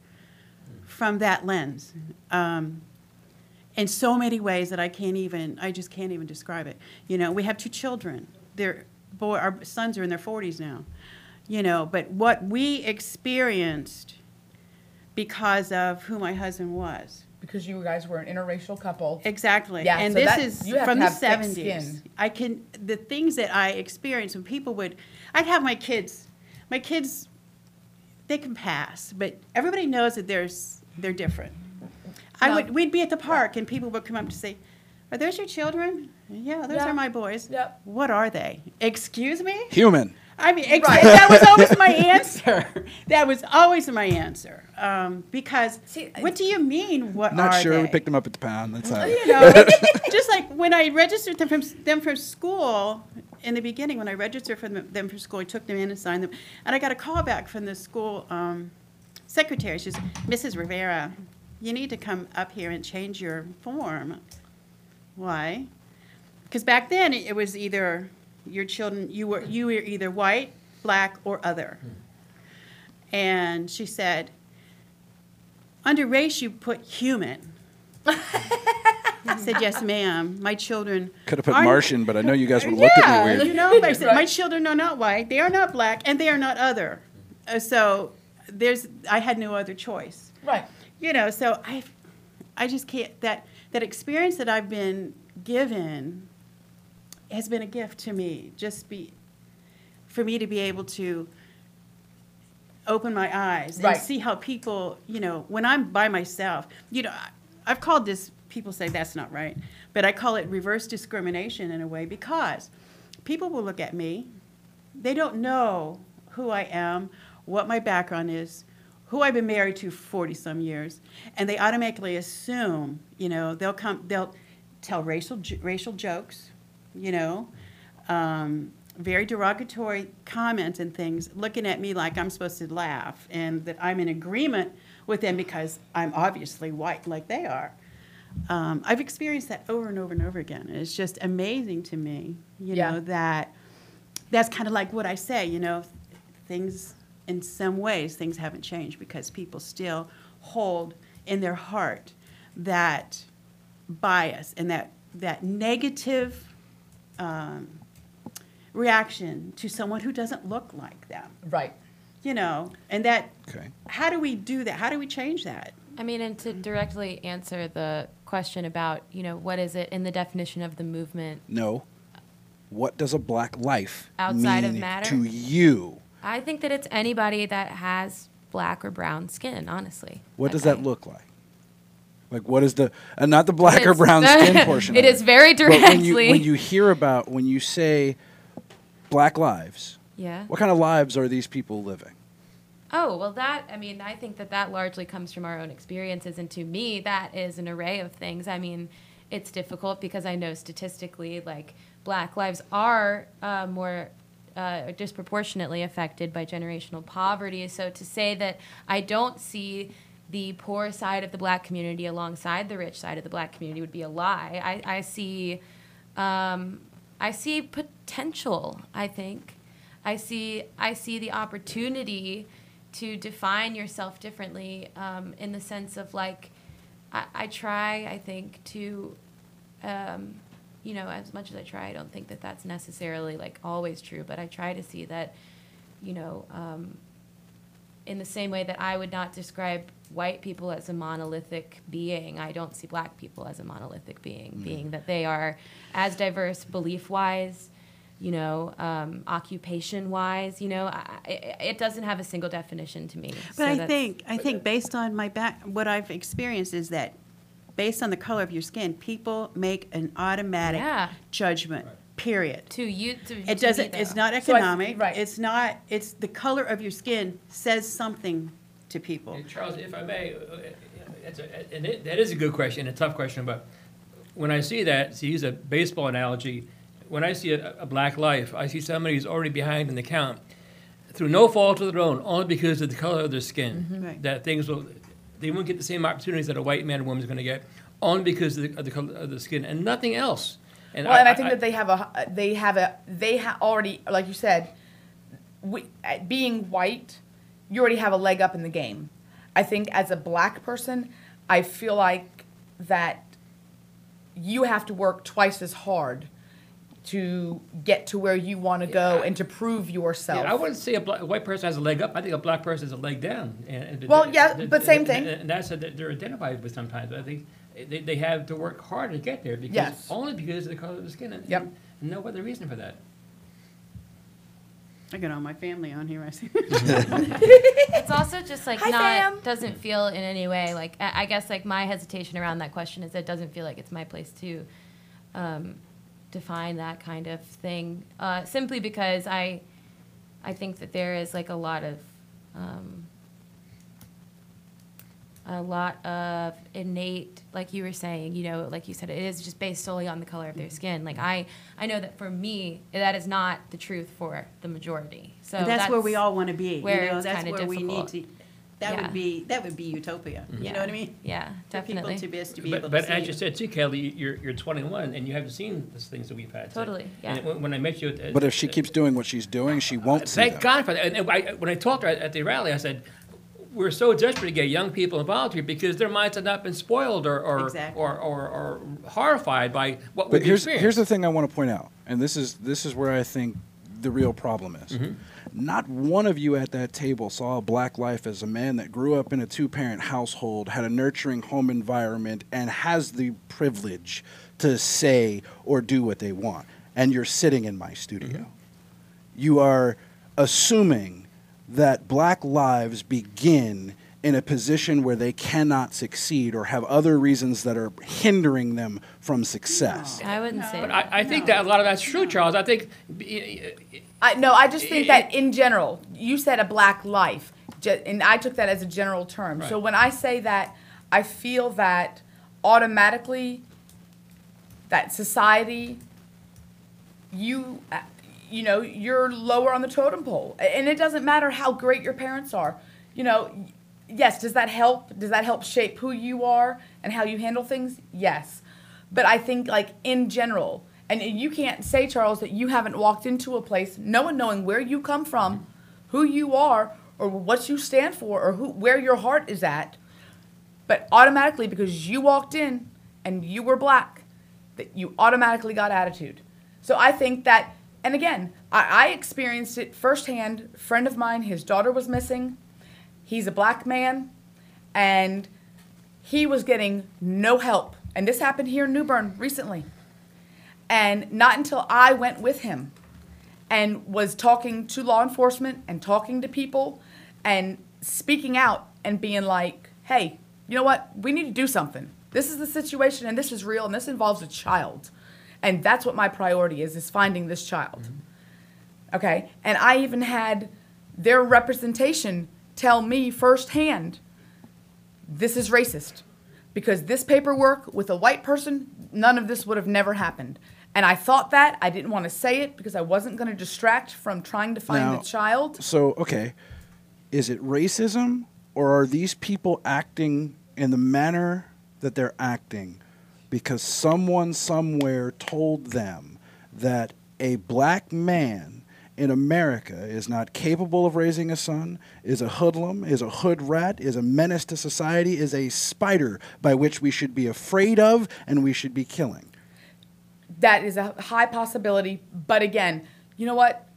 from that lens. Um, in so many ways that I can't even, I just can't even describe it. You know, we have two children. They're boy, our sons are in their 40s now. You know, but what we experienced because of who my husband was. Because you guys were an interracial couple. Exactly. Yeah, and so this that- is from the have thick 70s. skin. I can the things that I experienced when people would I'd have my kids my kids they can pass, but everybody knows that there's they're different. I would we'd be at the park and people would come up to say, "Are those your children?" Yeah, those Yeah. are my boys. Yep. What are they? Excuse me? Human. I mean, ex- Right. that was always my answer. that was always my answer. Um, because See, what do you mean? What Not are sure. they? We picked them up at the pound. That's how. You know, just like when I registered them from them from school in the beginning, when I registered for them, them for school, I took them in and signed them, and I got a call back from the school um, secretary. She says, "Mrs. Rivera, you need to come up here and change your form." Why? Because back then it was either your children you were you were either white, black, or other. And she said, under race you put human. I said, yes, ma'am. My children. Could have put Martian, but I know you guys would have looked yeah, at me weird. you know, I said, my children are not white, they are not black, and they are not other. Uh, so there's, I had no other choice. Right. You know, so I, I just can't, that, that experience that I've been given has been a gift to me. Just be, for me to be able to open my eyes Right. and see how people, you know, when I'm by myself, you know, I- I've called this, people say that's not right, but I call it reverse discrimination in a way because people will look at me, they don't know who I am, what my background is, who I've been married to 40 some years, and they automatically assume, you know, they'll come, they'll tell racial, j- racial jokes, you know, um, very derogatory comments and things, looking at me like I'm supposed to laugh and that I'm in agreement with them because I'm obviously white like they are. Um, I've experienced that over and over and over again. It's just amazing to me, you Yeah. know, that that's kind of like what I say, you know, things in some ways things haven't changed because people still hold in their heart that bias and that that negative um, reaction to someone who doesn't look like them. Right. You know, and that. Okay. How do we do that? How do we change that? I mean, and to directly answer the question about, you know, what is it in the definition of the movement? No. What does a black life Outside of matter? to you? I think that it's anybody that has black or brown skin, honestly. What does Okay. that look like? Like what is the uh, not the black or brown skin portion? It is very But when you directly. when you hear about when you say black lives, yeah. what kind of lives are these people living? Oh, well, that, I mean, I think that that largely comes from our own experiences. And to me, that is an array of things. I mean, it's difficult because I know statistically, like, black lives are uh, more uh, disproportionately affected by generational poverty. So to say that I don't see the poor side of the black community alongside the rich side of the black community would be a lie. I, I see. Um, I see potential. I think, I see. I see the opportunity to define yourself differently um, in the sense of like, I, I try. I think to, um, you know, as much as I try, I don't think that that's necessarily like always true. But I try to see that, you know, um, in the same way that I would not describe white people as a monolithic being, I don't see black people as a monolithic being, being that they are as diverse belief wise, you know, um, occupation wise, you know, I, I, it doesn't have a single definition to me. But So I think I think based on my back, what I've experienced is that based on the color of your skin, people make an automatic Yeah. judgment. Period. to you, to, to It me, doesn't. It's not So I- economic. right. It's not. It's the color of your skin says something to people. And Charles, if I may, uh, it's a, and it, that is a good question, a tough question, but when I see that, to use a baseball analogy, when I see a, a black life, I see somebody who's already behind in the count through no fault of their own, only because of the color of their skin. Right. That things will, they won't get the same opportunities that a white man or woman is going to get, only because of the, of the color of the skin, and nothing else. And Well, and I think that they have a they have a they ha- already like you said, we, at being white, you already have a leg up in the game. I think as a black person, I feel like that you have to work twice as hard to get to where you want to go Yeah. and to prove yourself. Yeah, I wouldn't say a, black, a white person has a leg up. I think a black person has a leg down. And, and Well, yeah, but same thing. And, and that's what they're identified with sometimes. I think they, they have to work hard to get there because Yes. only because of the color of the skin. And, Yep. and no other reason for that. I got all my family on here. I see. it's also just like Hi, not fam. doesn't feel in any way like I, I guess like my hesitation around that question is that it doesn't feel like it's my place to um, define that kind of thing uh, simply because I I think that there is like a lot of um, a lot of innate like you were saying you know like you said it is just based solely on the color of their skin like i i know that for me that is not the truth for the majority so And that's, where we all want to be. where you know, that's where we need to. That Yeah. would be that would be utopia. You know what I mean? yeah For people definitely to be, to be But, able but to see as you said too, Kelly, you're, you're 21 and you haven't seen the things that we've had. So- Totally, yeah. And when, when I met you, at, But if she keeps doing what she's doing, she won't see Thank them. God for that. And and I, when I talked to her at the rally, I said, we're so desperate to get young people involved here because their minds have not been spoiled or, or, Exactly. or, or, or horrified by what But we've here's experienced. here's the thing I want to point out, and this is this is where I think the real problem is. Mm-hmm. Not one of you at that table saw a black life as a man that grew up in a two parent household, had a nurturing home environment, and has the privilege to say or do what they want. And you're sitting in my studio. Mm-hmm. You are assuming that black lives begin in a position where they cannot succeed or have other reasons that are hindering them from success. i wouldn't say But that. I, I think that a lot of that's true, Charles. I think I no, I just think that in general, you said a black life, ju- and I took that as a general term. So when I say that, I feel that automatically that society, you, uh, you know, you're lower on the totem pole, and it doesn't matter how great your parents are. You know, yes, does that help? Does that help shape who you are and how you handle things? Yes, but I think like in general, and you can't say Charles that you haven't walked into a place, no one knowing where you come from, who you are, or what you stand for, or who where your heart is at. But automatically, because you walked in and you were black, that you automatically got attitude. So I think that and again, I, I experienced it firsthand. Friend of mine, his daughter was missing. He's a black man, and he was getting no help. And this happened here in New Bern recently. And not until I went with him and was talking to law enforcement and talking to people and speaking out and being like, hey, you know what? We need to do something. This is the situation and this is real and this involves a child. And that's what my priority is, is finding this child. Mm-hmm. Okay? And I even had their representation tell me firsthand this is racist. Because this paperwork with a white person, none of this would have never happened. And I thought that. I didn't want to say it because I wasn't going to distract from trying to find Now- the child. So, okay, is it racism or are these people acting in the manner that they're acting because someone somewhere told them that a black man in America is not capable of raising a son, is a hoodlum, is a hood rat, is a menace to society, is a spider by which we should be afraid of and we should be killing? That is a high possibility. But again, you know what?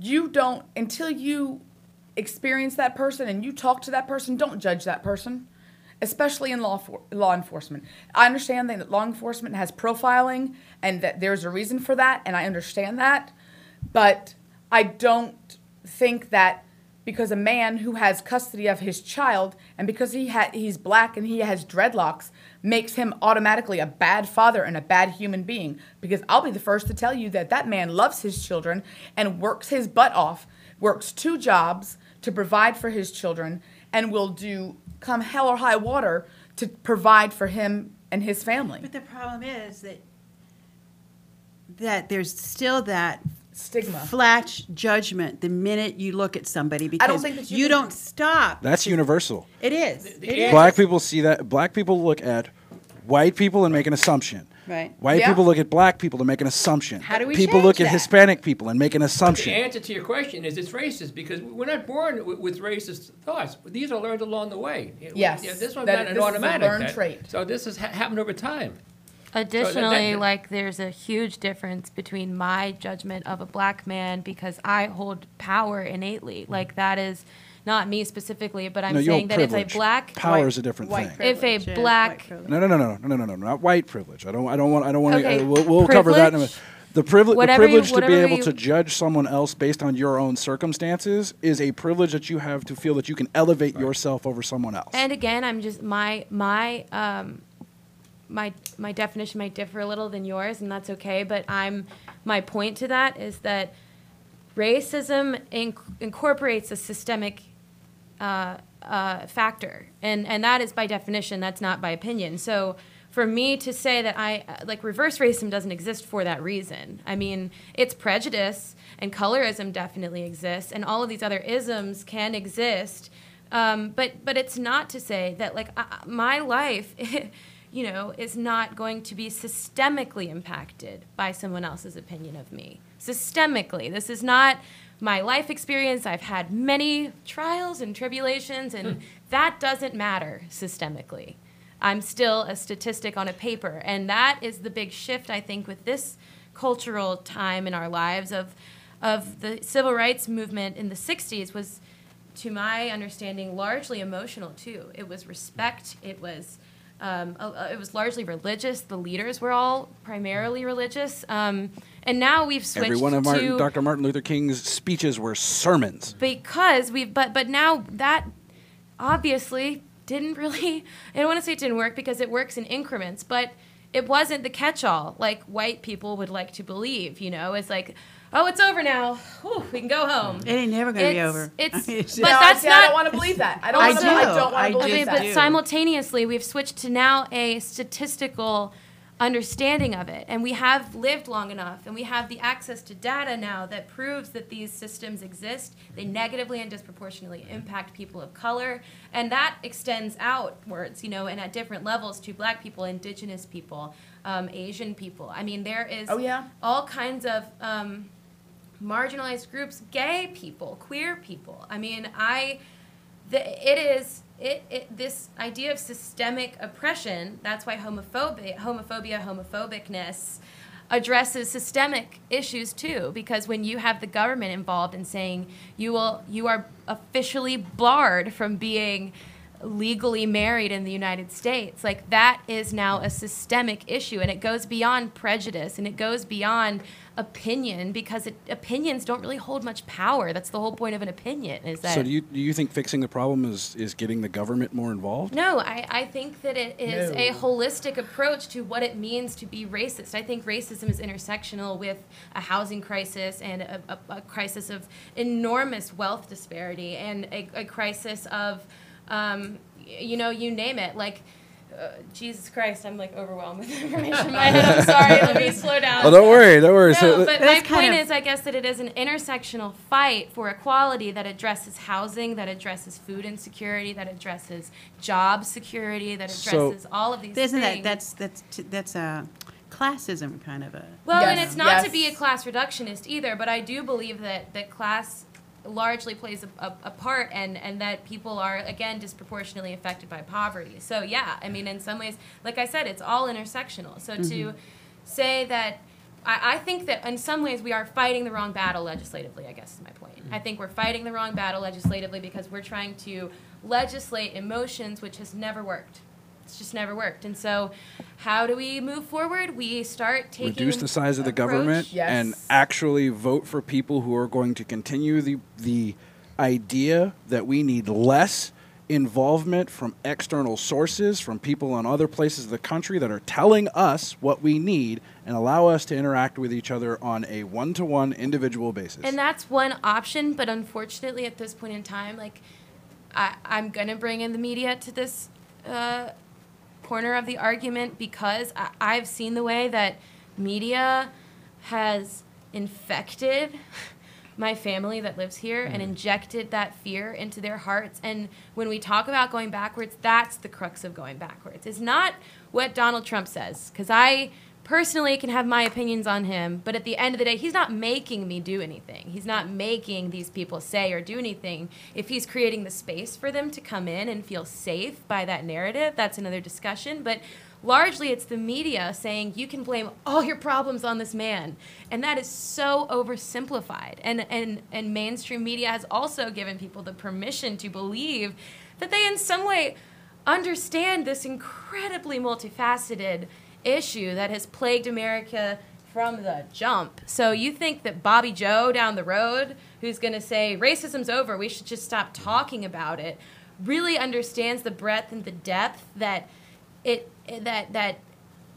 You don't, until you experience that person and you talk to that person, don't judge that person, especially in law, for, law enforcement. I understand that law enforcement has profiling and that there's a reason for that, and I understand that. But I don't think that because a man who has custody of his child and because he ha- he's black and he has dreadlocks makes him automatically a bad father and a bad human being because I'll be the first to tell you that that man loves his children and works his butt off works two jobs to provide for his children and will do come hell or high water to provide for him and his family. But the problem is that that there's still that stigma flash judgment the minute you look at somebody because I don't think that you you can- don't stop. That's universal. It is. It the- is. Black people see that. Black people look at white people and make an assumption. Right. White Yeah. people look at black people and make an assumption. How do we People change look at? Hispanic people and make an The assumption. answer to your question is it's racist because we're not born with, with racist thoughts. These are learned along the way. Yes, Yeah, this one's that- not an this is a automatic. learned that- trait. So this has ha- happened over time. Additionally, that- like there's a huge difference between my judgment of a black man because I hold power innately. Like that is not me specifically, but I'm no, you saying hold that if privilege. a black Power is a different White thing. If a privilege, yeah, black- white privilege. No, no, no, no, no, no, no, no, not white privilege. I don't. I don't want. I don't want Okay, to. we'll we'll cover that in a minute. privilege? The privilege, the Whatever you- privilege to be whatever able you- to judge someone else based on your own circumstances is a privilege that you have to feel that you can elevate yourself over someone else. And again, I'm just my my um my my definition might differ a little than yours, and that's okay. But I'm my point to that is that racism inc- incorporates a systemic uh, uh, factor, and and that is by definition. That's not by opinion. So. For me to say that I like reverse racism doesn't exist for that reason. I mean, it's prejudice and colorism definitely exists, and all of these other isms can exist. Um, but but it's not to say that like uh, my life, you know, is not going to be systemically impacted by someone else's opinion of me. Systemically, this is not my life experience. I've had many trials and tribulations, and hmm. that doesn't matter systemically. I'm still a statistic on a paper, and that is the big shift I think with this cultural time in our lives of of the civil rights movement in the 60s was to my understanding largely emotional too it was respect it was um, it was largely religious the leaders were all primarily religious um, and now we've switched Every one of Martin, Dr. Martin Luther King's speeches were sermons. because we've but but now that obviously didn't really I don't want to say it didn't work because it works in increments, but it wasn't the catch-all like white people would like to believe. You know, it's like, oh, it's over now. Whew, we can go home. It ain't never gonna be over. it's- it's but No, that's see, I not- don't want to believe that. I don't. I wanna, do. I don't want to believe Okay, just that. but simultaneously, we've switched to now a statistical understanding of it. And we have lived long enough and we have the access to data now that proves that these systems exist. They negatively and disproportionately impact people of color. And that extends outwards, you know, and at different levels to black people, indigenous people, um, Asian people. I mean, there is Oh, yeah? all kinds of. Um, marginalized groups, gay people, queer people. I mean, I, the, it is it, it this idea of systemic oppression. That's why homophobia, homophobia, homophobicness. addresses systemic issues too because when you have the government involved in saying you will you are officially barred from being legally married in the United States. Like that is now a systemic issue and it goes beyond prejudice and it goes beyond opinion because it, opinions don't really hold much power. That's the whole point of an opinion is that So do you do you think fixing the problem is is getting the government more involved? no, I, I think that it is a holistic approach to what it means to be racist. I think racism is intersectional with a housing crisis and a, a, a crisis of enormous wealth disparity and a, a crisis of, um, you know, you name it. Like, uh, Jesus Christ, I'm like overwhelmed with information in my head. I'm sorry. Let me slow down. Oh, don't worry, don't worry. No, So- but my point of- is, I guess that it is an intersectional fight for equality that addresses housing, that addresses food insecurity, that addresses job security, that So- addresses all of these Isn't that things. that's that's that's a classism kind of a. well, and it's not to be a class reductionist either, but I do believe that that class largely plays a, a, a part and, and that people are again disproportionately affected by poverty. So yeah i mean in some ways like i said it's all intersectional. So to mm-hmm. say that I, I think that in some ways we are fighting the wrong battle legislatively i guess is my point. Mm-hmm. I think we're fighting the wrong battle legislatively because we're trying to legislate emotions which has never worked it's just never worked. And so how do we move forward? We start taking reduce the size of the approach- government Yes. and actually vote for people who are going to continue the the idea that we need less involvement from external sources from people in other places of the country that are telling us what we need and allow us to interact with each other on a one-to-one individual basis. And that's one option, but unfortunately, at this point in time, like I, I'm gonna bring in the media to this uh, corner of the argument because I, I've seen the way that media has infected my family that lives here and mm. injected that fear into their hearts. And when we talk about going backwards, that's the crux of going backwards. It's not what Donald Trump says, because I personally can have my opinions on him, but at the end of the day, he's not making me do anything. He's not making these people say or do anything. If he's creating the space for them to come in and feel safe by that narrative, that's another discussion. But largely it's the media saying you can blame all your problems on this man and that is so oversimplified and and and mainstream media has also given people the permission to believe that they in some way understand this incredibly multifaceted issue that has plagued America from the jump. So you think that Bobby Joe down the road, who's going to say racism's over, we should just stop talking about it, really understands the breadth and the depth that it that that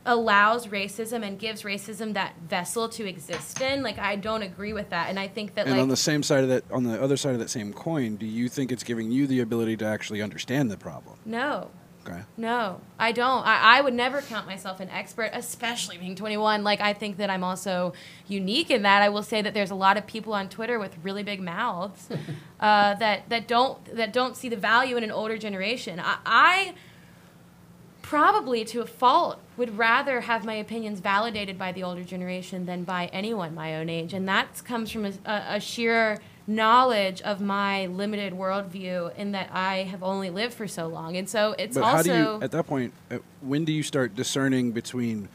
allows racism and gives racism that vessel to exist in. Like I don't agree with that, and I think that and like on the same side of that on the other side of that same coin do you think it's giving you the ability to actually understand the problem no. Okay No, I don't. I, I would never count myself an expert, especially being 21. Like, I think that I'm also unique in that. I will say that there's a lot of people on Twitter with really big mouths uh, that that don't that don't see the value in an older generation. I, I probably, to a fault, would rather have my opinions validated by the older generation than by anyone my own age, and that comes from a, a, a sheer knowledge of my limited worldview in that I have only lived for so long, and so it's but also how do you at that point uh, when do you start discerning between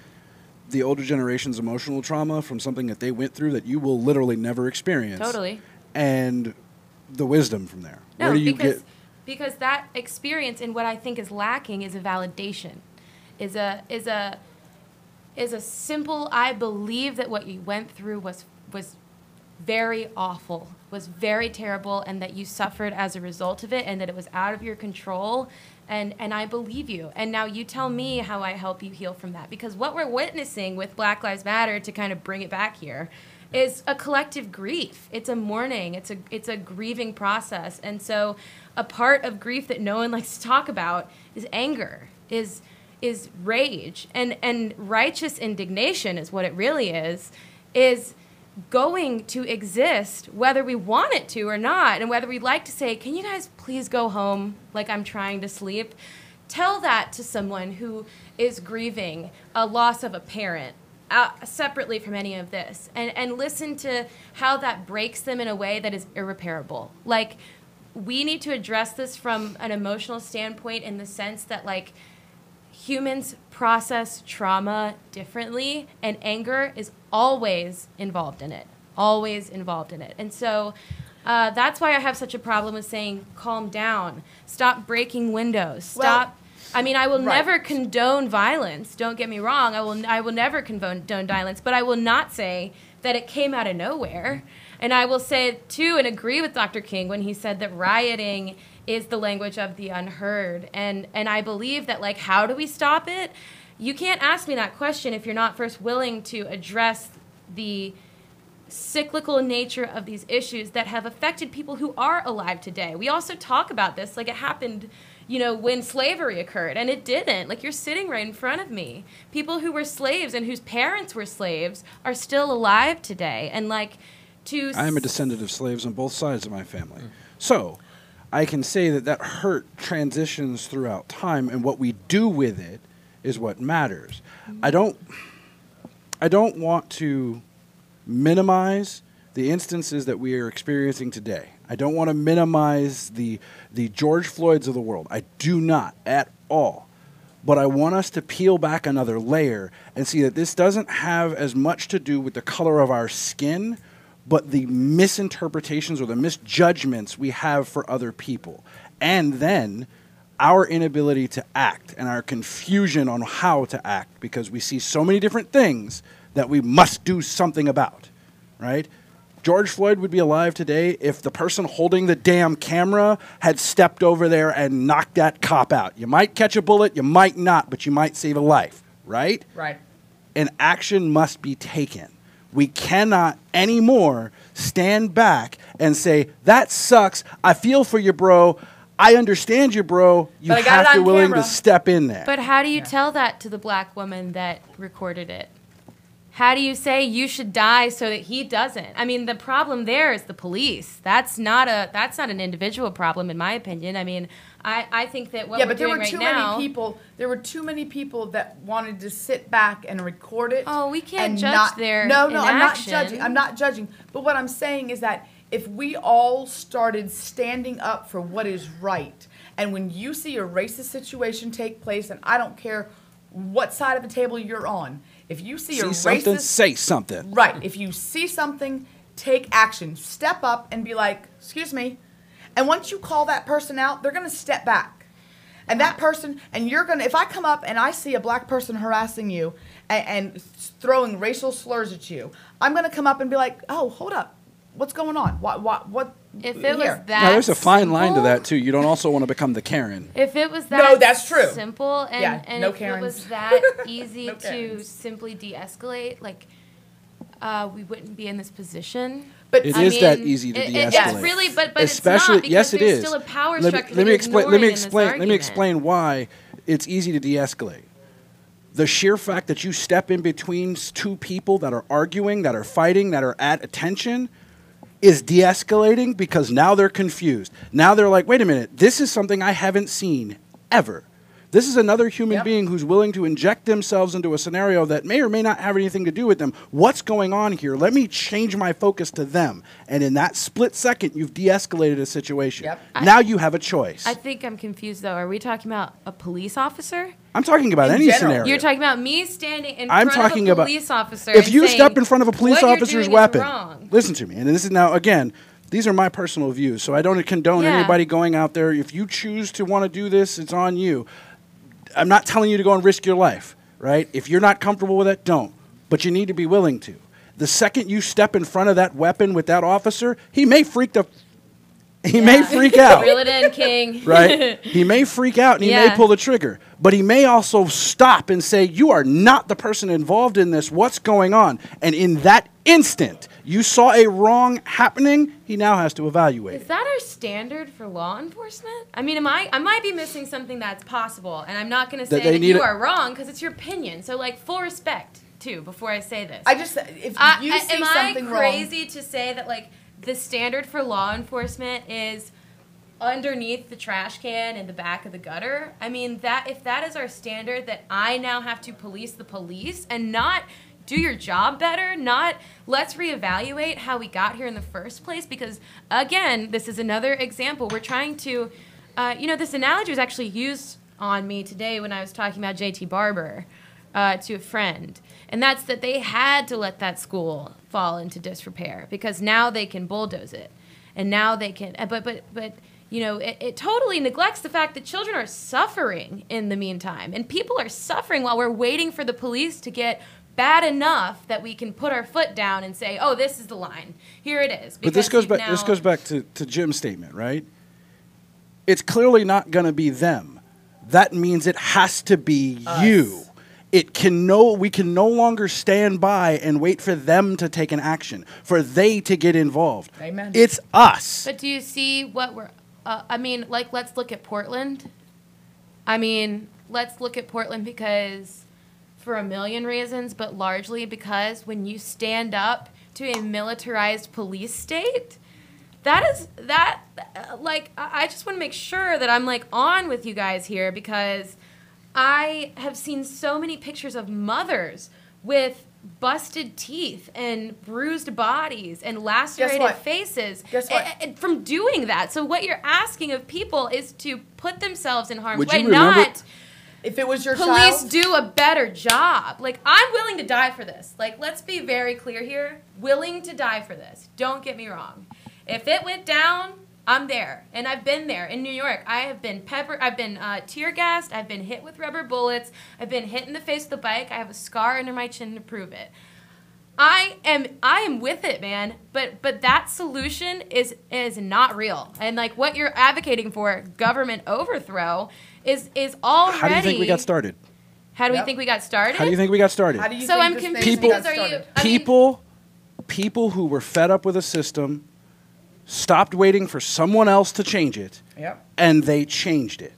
the older generation's emotional trauma from something that they went through that you will literally never experience? Totally. And the wisdom from there? No where do you because get because that experience and what I think is lacking is a validation, is a is a is a simple I believe that what you went through was was very awful, was very terrible, and that you suffered as a result of it, and that it was out of your control. And, and I believe you. And now you tell me how I help you heal from that. Because what we're witnessing with Black Lives Matter, to kind of bring it back here, is a collective grief. It's a mourning. It's a it's a grieving process. And so, a part of grief that no one likes to talk about is anger. Is is rage and and righteous indignation is what it really is. Is going to exist whether we want it to or not and whether we'd like to say can you guys please go home? Like i'm trying to sleep. Tell that to someone who is grieving a loss of a parent uh, separately from any of this and, and listen to how that breaks them in a way that is irreparable. Like we need to address this from an emotional standpoint in the sense that like humans process trauma differently, and anger is always involved in it. Always involved in it. And so uh, that's why I have such a problem with saying, calm down, stop breaking windows, Well- stop. I mean, I will Right. never condone violence. Don't get me wrong. I will. I will never condone violence, but I will not say that it came out of nowhere. And I will say too, and agree with Dr. King when he said that rioting is the language of the unheard. And and I believe that like, how do we stop it? You can't ask me that question if you're not first willing to address the cyclical nature of these issues that have affected people who are alive today. We also talk about this like it happened, you know, when slavery occurred, and it didn't. Like you're sitting right in front of me. People who were slaves and whose parents were slaves are still alive today, and like to. I am a descendant of slaves on both sides of my family. So I can say that that hurt transitions throughout time, and what we do with it is what matters. Mm-hmm. I don't. I don't want to minimize the instances that we are experiencing today. I don't want to minimize the the George Floyds of the world. I do not at all. But I want us to peel back another layer and see that this doesn't have as much to do with the color of our skin, but the misinterpretations or the misjudgments we have for other people. And then our inability to act and our confusion on how to act because we see so many different things that we must do something about, right? George Floyd would be alive today if the person holding the damn camera had stepped over there and knocked that cop out. You might catch a bullet, you might not, but you might save a life, right? Right. and action must be taken. We cannot anymore stand back and say, that sucks. I feel for you, bro. I understand you, bro. You But I got have it to on willing camera." to step in there. But how do you tell that to the black woman that recorded it? How do you say you should die so that he doesn't? I mean, the problem there is the police. That's not a that's not an individual problem, in my opinion. I mean, I, I think that what yeah, we're but there doing were right too now. many people. There were too many people that wanted to sit back and record it. Oh, we can't and judge not, their No, no, I'm not inaction. judging. I'm not judging. But what I'm saying is that if we all started standing up for what is right, and when you see a racist situation take place, and I don't care what side of the table you're on, if you see, See a something, racist say something. Right. If you see something, take action. Step up and be like, excuse me. And once you call that person out, they're going to step back. And that person, and you're going to, if I come up and I see a black person harassing you and, and throwing racial slurs at you, I'm going to come up and be like, oh, hold up. What's going on? What, what, what? if it here? was that Now, there's a fine line to simple- that, too. You don't also want to become the Karen. If it was that No, that's true. simple and, Yeah, and no if it was that easy No to Karens. simply de-escalate, like uh, we wouldn't be in this position. But It I is that easy to it- de-escalate. It's really, but but Especially, it's not yes, it is. still a power let me, let me explain. Let me ignoring in this explain. Let me explain why it's easy to de-escalate. The sheer fact that you step in between two people that are arguing, that are fighting, that are at attention, is de-escalating because now they're confused. Now they're like, wait a minute, this is something I haven't seen ever. This is another human Yep. being who's willing to inject themselves into a scenario that may or may not have anything to do with them. What's going on here? Let me change my focus to them. And in that split second, you've de escalated a situation. Yep. Now you have a choice. I think I'm confused though. Are we talking about a police officer? I'm talking about In any general. scenario. You're talking about me standing in I'm front talking of a about police officer. if and you saying, step in front of a police "What you're officer's doing is weapon. wrong." Listen to me, and this is now again. These are my personal views, so I don't condone Yeah. anybody going out there. If you choose to want to do this, it's on you. I'm not telling you to go and risk your life, right? If you're not comfortable with it, don't. But you need to be willing to. The second you step in front of that weapon with that officer, he may freak the he may freak out Reel it in, King. right? he may freak out and he may pull the trigger, but he may also stop and say, You are not the person involved in this. What's going on? And in that instant, you saw a wrong happening, he now has to evaluate. Is that our standard for law enforcement? I mean, am I? I might be missing something that's possible, and I'm not going to say they that, you a- are wrong because it's your opinion. So, like, full respect too. Before I say this, I just, if I- you I- see am I something wrong. crazy to say that like the standard for law enforcement is underneath the trash can in the back of the gutter? I mean that if that is our standard, that I now have to police the police and not do your job better, not let's reevaluate how we got here in the first place. Because again, this is another example. We're trying to, uh, you know, this analogy was actually used on me today when I was talking about JT Barber uh, to a friend, and that's that they had to let that school fall into disrepair because now they can bulldoze it, and now they can. uh, But but but you know, it, it totally neglects the fact that children are suffering in the meantime, and people are suffering while we're waiting for the police to get bad enough that we can put our foot down and say, "Oh, this is the line. Here it is." But this goes back. This goes back to, to Jim's statement, right? It's clearly not going to be them. That means it has to be you. It can no. We can no longer stand by and wait for them to take an action, for they to get involved. Amen. It's us. But do you see what we're? Uh, I mean, like, let's look at Portland. I mean, let's look at Portland because, for a million reasons, but largely because when you stand up to a militarized police state, that is that. uh, Like, I I just want to make sure that I'm like on with you guys here because I have seen so many pictures of mothers with busted teeth and bruised bodies and lacerated what? faces Guess what? a- a- from doing that. So what you're asking of people is to put themselves in harm's Would way, you remember- not If it was your police child, do a better job. Like I'm willing to die for this. Like let's be very clear here. Willing to die for this. Don't get me wrong. If it went down, I'm there, and I've been there in New York. I have been pepper. I've been uh, tear gassed. I've been hit with rubber bullets. I've been hit in the face with a bike. I have a scar under my chin to prove it. I am I am with it, man. But but that solution is is not real. And like what you're advocating for, government overthrow, is is already. How do you think we got started? How do we Yep. think we got started? How do you think we got started? how do you so think I'm this thing confused People- got because are you? started? I mean, people people who were fed up with a system stopped waiting for someone else to change it Yep. and they changed it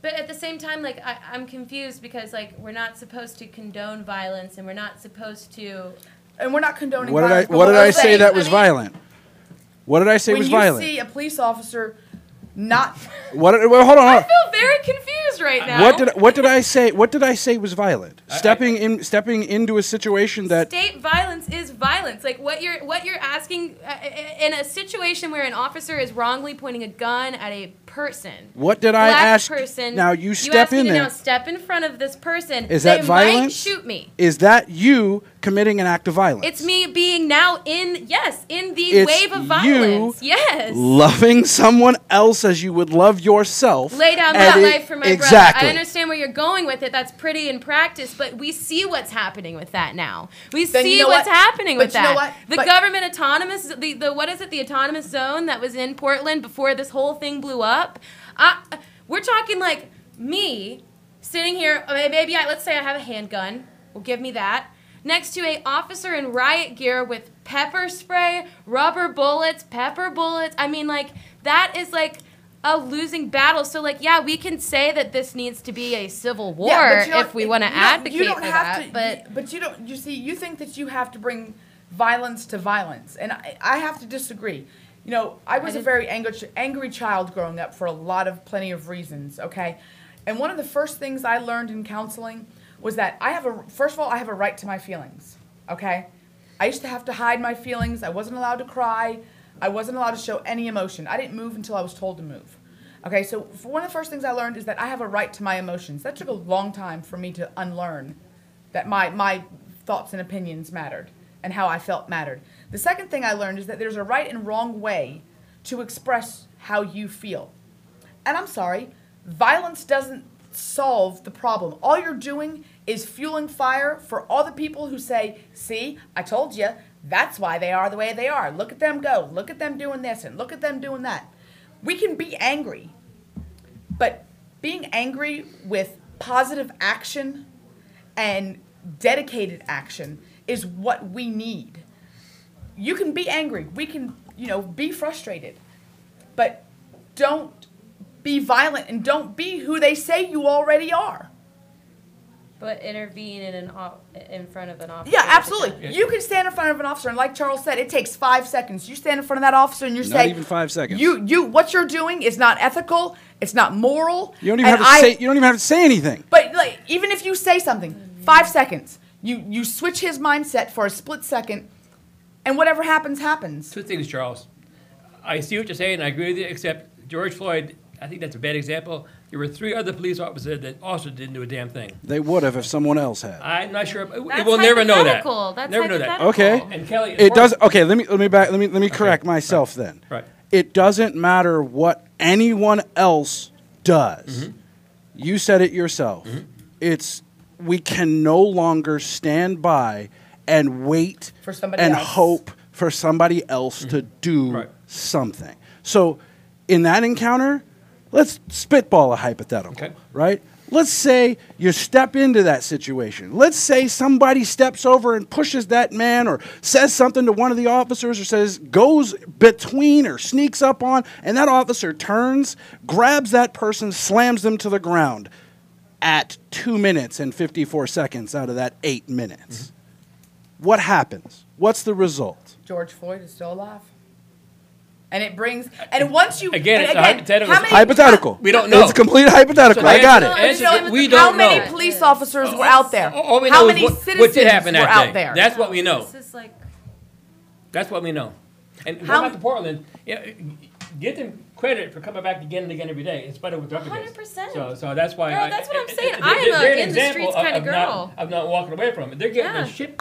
But at the same time, like I, I'm confused because like we're not supposed to condone violence and we're not supposed to. And we're not condoning what did i violence. but what did we're i say saying- that was I mean- violent what did i say when was you violent see a police officer not what did, well, hold on, I hold on. feel very confused right now. what did what did i say what did i say was violent stepping in stepping into a situation that State violence is violence. Like what you're what you're asking uh, in a situation where an officer is wrongly pointing a gun at a person. What did I black ask- Person. now you step asked me in to there. Now step in front of this person. is they that violence Might shoot me. is that you committing an act of violence It's me being now in yes in the It's wave of you violence. Yes. loving someone else as you would love yourself lay down and my it- life for my exactly brother. I understand where you're going with it. That's pretty in practice, but we see what's happening with that now. We Then see you know what's what? happening But with you that. know what? The But- government autonomous, the, the what is it? The autonomous zone that was in Portland before this whole thing blew up. I, we're talking like me sitting here. uh, Maybe I let's say I have a handgun. Well, give me that. Next to a officer in riot gear with pepper spray, rubber bullets, pepper bullets. I mean, like that is like a losing battle. So, like, yeah, we can say that this needs to be a civil war Yeah, you if we want to advocate you don't for have that. to, but but you don't. You see, you think that you have to bring violence to violence, and I, I have to disagree. You know, I was a very angry, angry child growing up for a lot of plenty of reasons. Okay, and one of the first things I learned in counseling was that I have a first of all I have a right to my feelings. Okay, I used to have to hide my feelings. I wasn't allowed to cry. I wasn't allowed to show any emotion. I didn't move until I was told to move. Okay, so one of the first things I learned is that I have a right to my emotions. That took a long time for me to unlearn that my, my thoughts and opinions mattered and how I felt mattered. The second thing I learned is that there's a right and wrong way to express how you feel. And I'm sorry, violence doesn't solve the problem. All you're doing is fueling fire for all the people who say, see, I told you, that's why they are the way they are. Look at them go. Look at them doing this and look at them doing that. We can be angry, but being angry with positive action and dedicated action is what we need. You can be angry. We can, you know, be frustrated. But don't be violent and don't be who they say you already are. but intervene in an op- in front of an officer. Yeah, absolutely. gun. You can stand in front of an officer, and like Charles said, it takes five seconds. You stand in front of that officer, and you Not say, even five seconds. You, you, what you're doing is not ethical. It's not moral. you don't even have to I- say you don't even have to say anything But like, even if you say something, five seconds, you you switch his mindset for a split second, and whatever happens, happens. Two things, Charles. I see what you're saying. I agree with you. Except George Floyd, I think that's a bad example. there were three other police officers that also didn't do a damn thing. They would have if someone else had. I'm not sure. That's we'll never know that. hypothetical. That's never know that. hypothetical. Okay. And Kelly, It does. Okay, let me let me back. Let me let me correct myself then. Right. It doesn't matter what anyone else does. Mm-hmm. You said it yourself. It's we can no longer stand by and wait For somebody and else. hope for somebody else to do Mm-hmm. Right. something. So, in that encounter, let's spitball a hypothetical, Okay. right? Let's say you step into that situation. Let's say somebody steps over and pushes that man or says something to one of the officers or says, goes between or sneaks up on, and that officer turns, grabs that person, slams them to the ground at two minutes and 54 seconds out of that eight minutes. Mm-hmm. What happens? What's the result? George Floyd is still alive. And it brings, and once you Again, and it's a hypothetical. how many- Hypothetical. We don't know. It's a complete hypothetical. So I got it. answer How is many we don't how many know. police officers were out there? All we how many is what, citizens what did happen were out day. there? That's what we know. This is like That's what we know. And How- going back to Portland, yeah, get them credit for coming back again and again every day, in spite of what's up against. 100%. So, so that's why. Girl, I, that's what I'm saying. I- I'm they're- a an in the streets kinda of not- girl. Of not walking away from it. They're getting Yeah. the shit,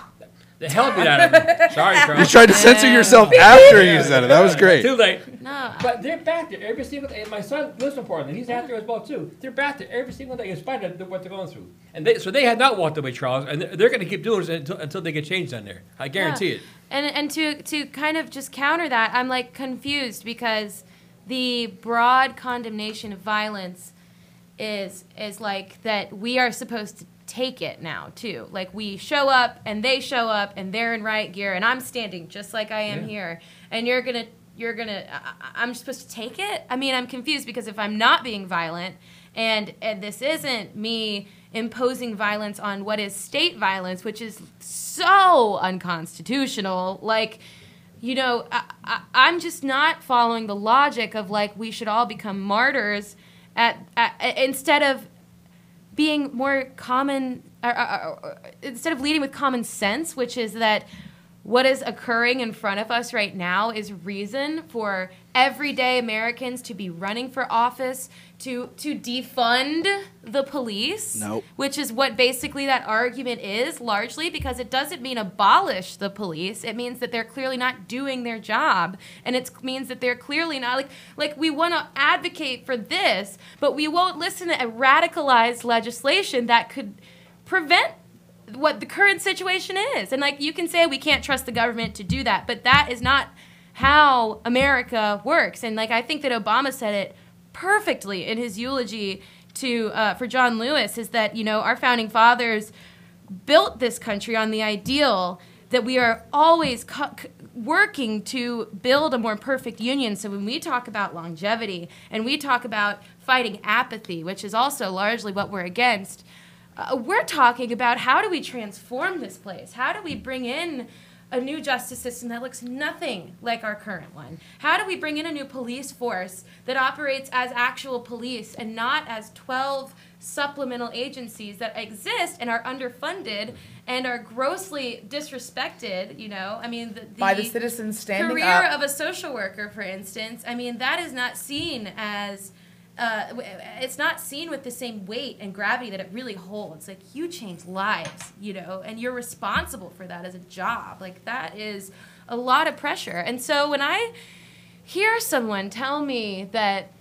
the hell beat out of them. Sorry, You tried to censor yourself after you said it. That was great. Too late. no. But they're back there every single day. And my son lives in Portland. He's out there as well too. They're back there every single day, in spite of what they're going through. And they, so they have not walked away, Charles, and they're, they're going to keep doing it until, until they get changed on there. I guarantee Yeah. it. And and to to kind of just counter that, I'm like confused because the broad condemnation of violence is is like that we are supposed to take it now too. Like we show up and they show up and they're in riot gear and I'm standing just like I am Yeah. here and you're gonna you're gonna I, I'm supposed to take it. I mean I'm confused because if I'm not being violent and and this isn't me imposing violence on what is state violence, which is so unconstitutional. Like, you know, I, I, I'm just not following the logic of like we should all become martyrs at, at instead of being more common or, or, or, instead of leading with common sense, which is that what is occurring in front of us right now is reason for everyday Americans to be running for office, to to defund the police, Nope. which is what basically that argument is largely because it doesn't mean abolish the police. It means that they're clearly not doing their job, and it means that they're clearly not like like we want to advocate for this, but we won't listen to a radicalized legislation that could prevent what the current situation is. And like you can say we can't trust the government to do that, but that is not how America works. And like I think that Obama said it perfectly in his eulogy to uh, for John Lewis is that you know our founding fathers built this country on the ideal that we are always co- working to build a more perfect union. So when we talk about longevity and we talk about fighting apathy, which is also largely what we're against, uh, we're talking about how do we transform this place? How do we bring in a new justice system that looks nothing like our current one? How do we bring in a new police force that operates as actual police and not as 12 supplemental agencies that exist and are underfunded and are grossly disrespected, you know? I mean, the, the By the citizens standing career up. of a social worker, for instance, I mean, that is not seen as. Uh, it's not seen with the same weight and gravity that it really holds. Like you change lives, you know, and you're responsible for that as a job. Like that is a lot of pressure. And so when I hear someone tell me that,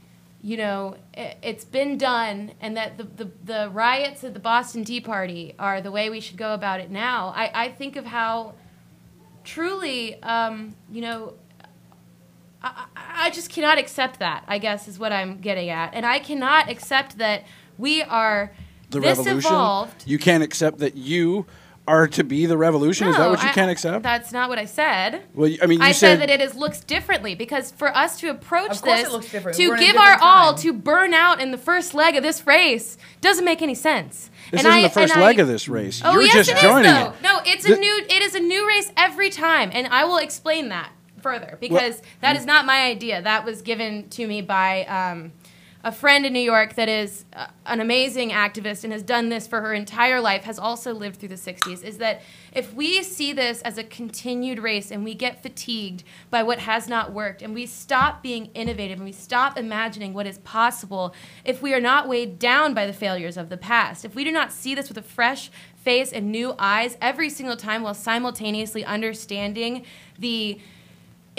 you know, it, it's been done and that the, the, the riots at the Boston Tea Party are the way we should go about it now, I, I think of how truly, um, you know, I, I I just cannot accept that. I guess is what I'm getting at, and I cannot accept that we are The this revolution. evolved. You can't accept that you are to be the revolution. Is that what you I- can't accept? That's not what I said. well, I mean, you I said, said, that it is looks differently because for us to approach Of this, it looks different. to We're give our different all, to burn out in the first leg of this race, doesn't make any sense. this And isn't I- the first leg I- of this race. Oh You're yes, just it is, joining though. it. No, it's The- a new. It is a new race every time, and I will explain that further because that mm. is not my idea. That was given to me by um, a friend in New York that is uh, an amazing activist and has done this for her entire life, has also lived through the 60s, is that if we see this as a continued race and we get fatigued by what has not worked and we stop being innovative and we stop imagining what is possible, if we are not weighed down by the failures of the past, if we do not see this with a fresh face and new eyes every single time while simultaneously understanding the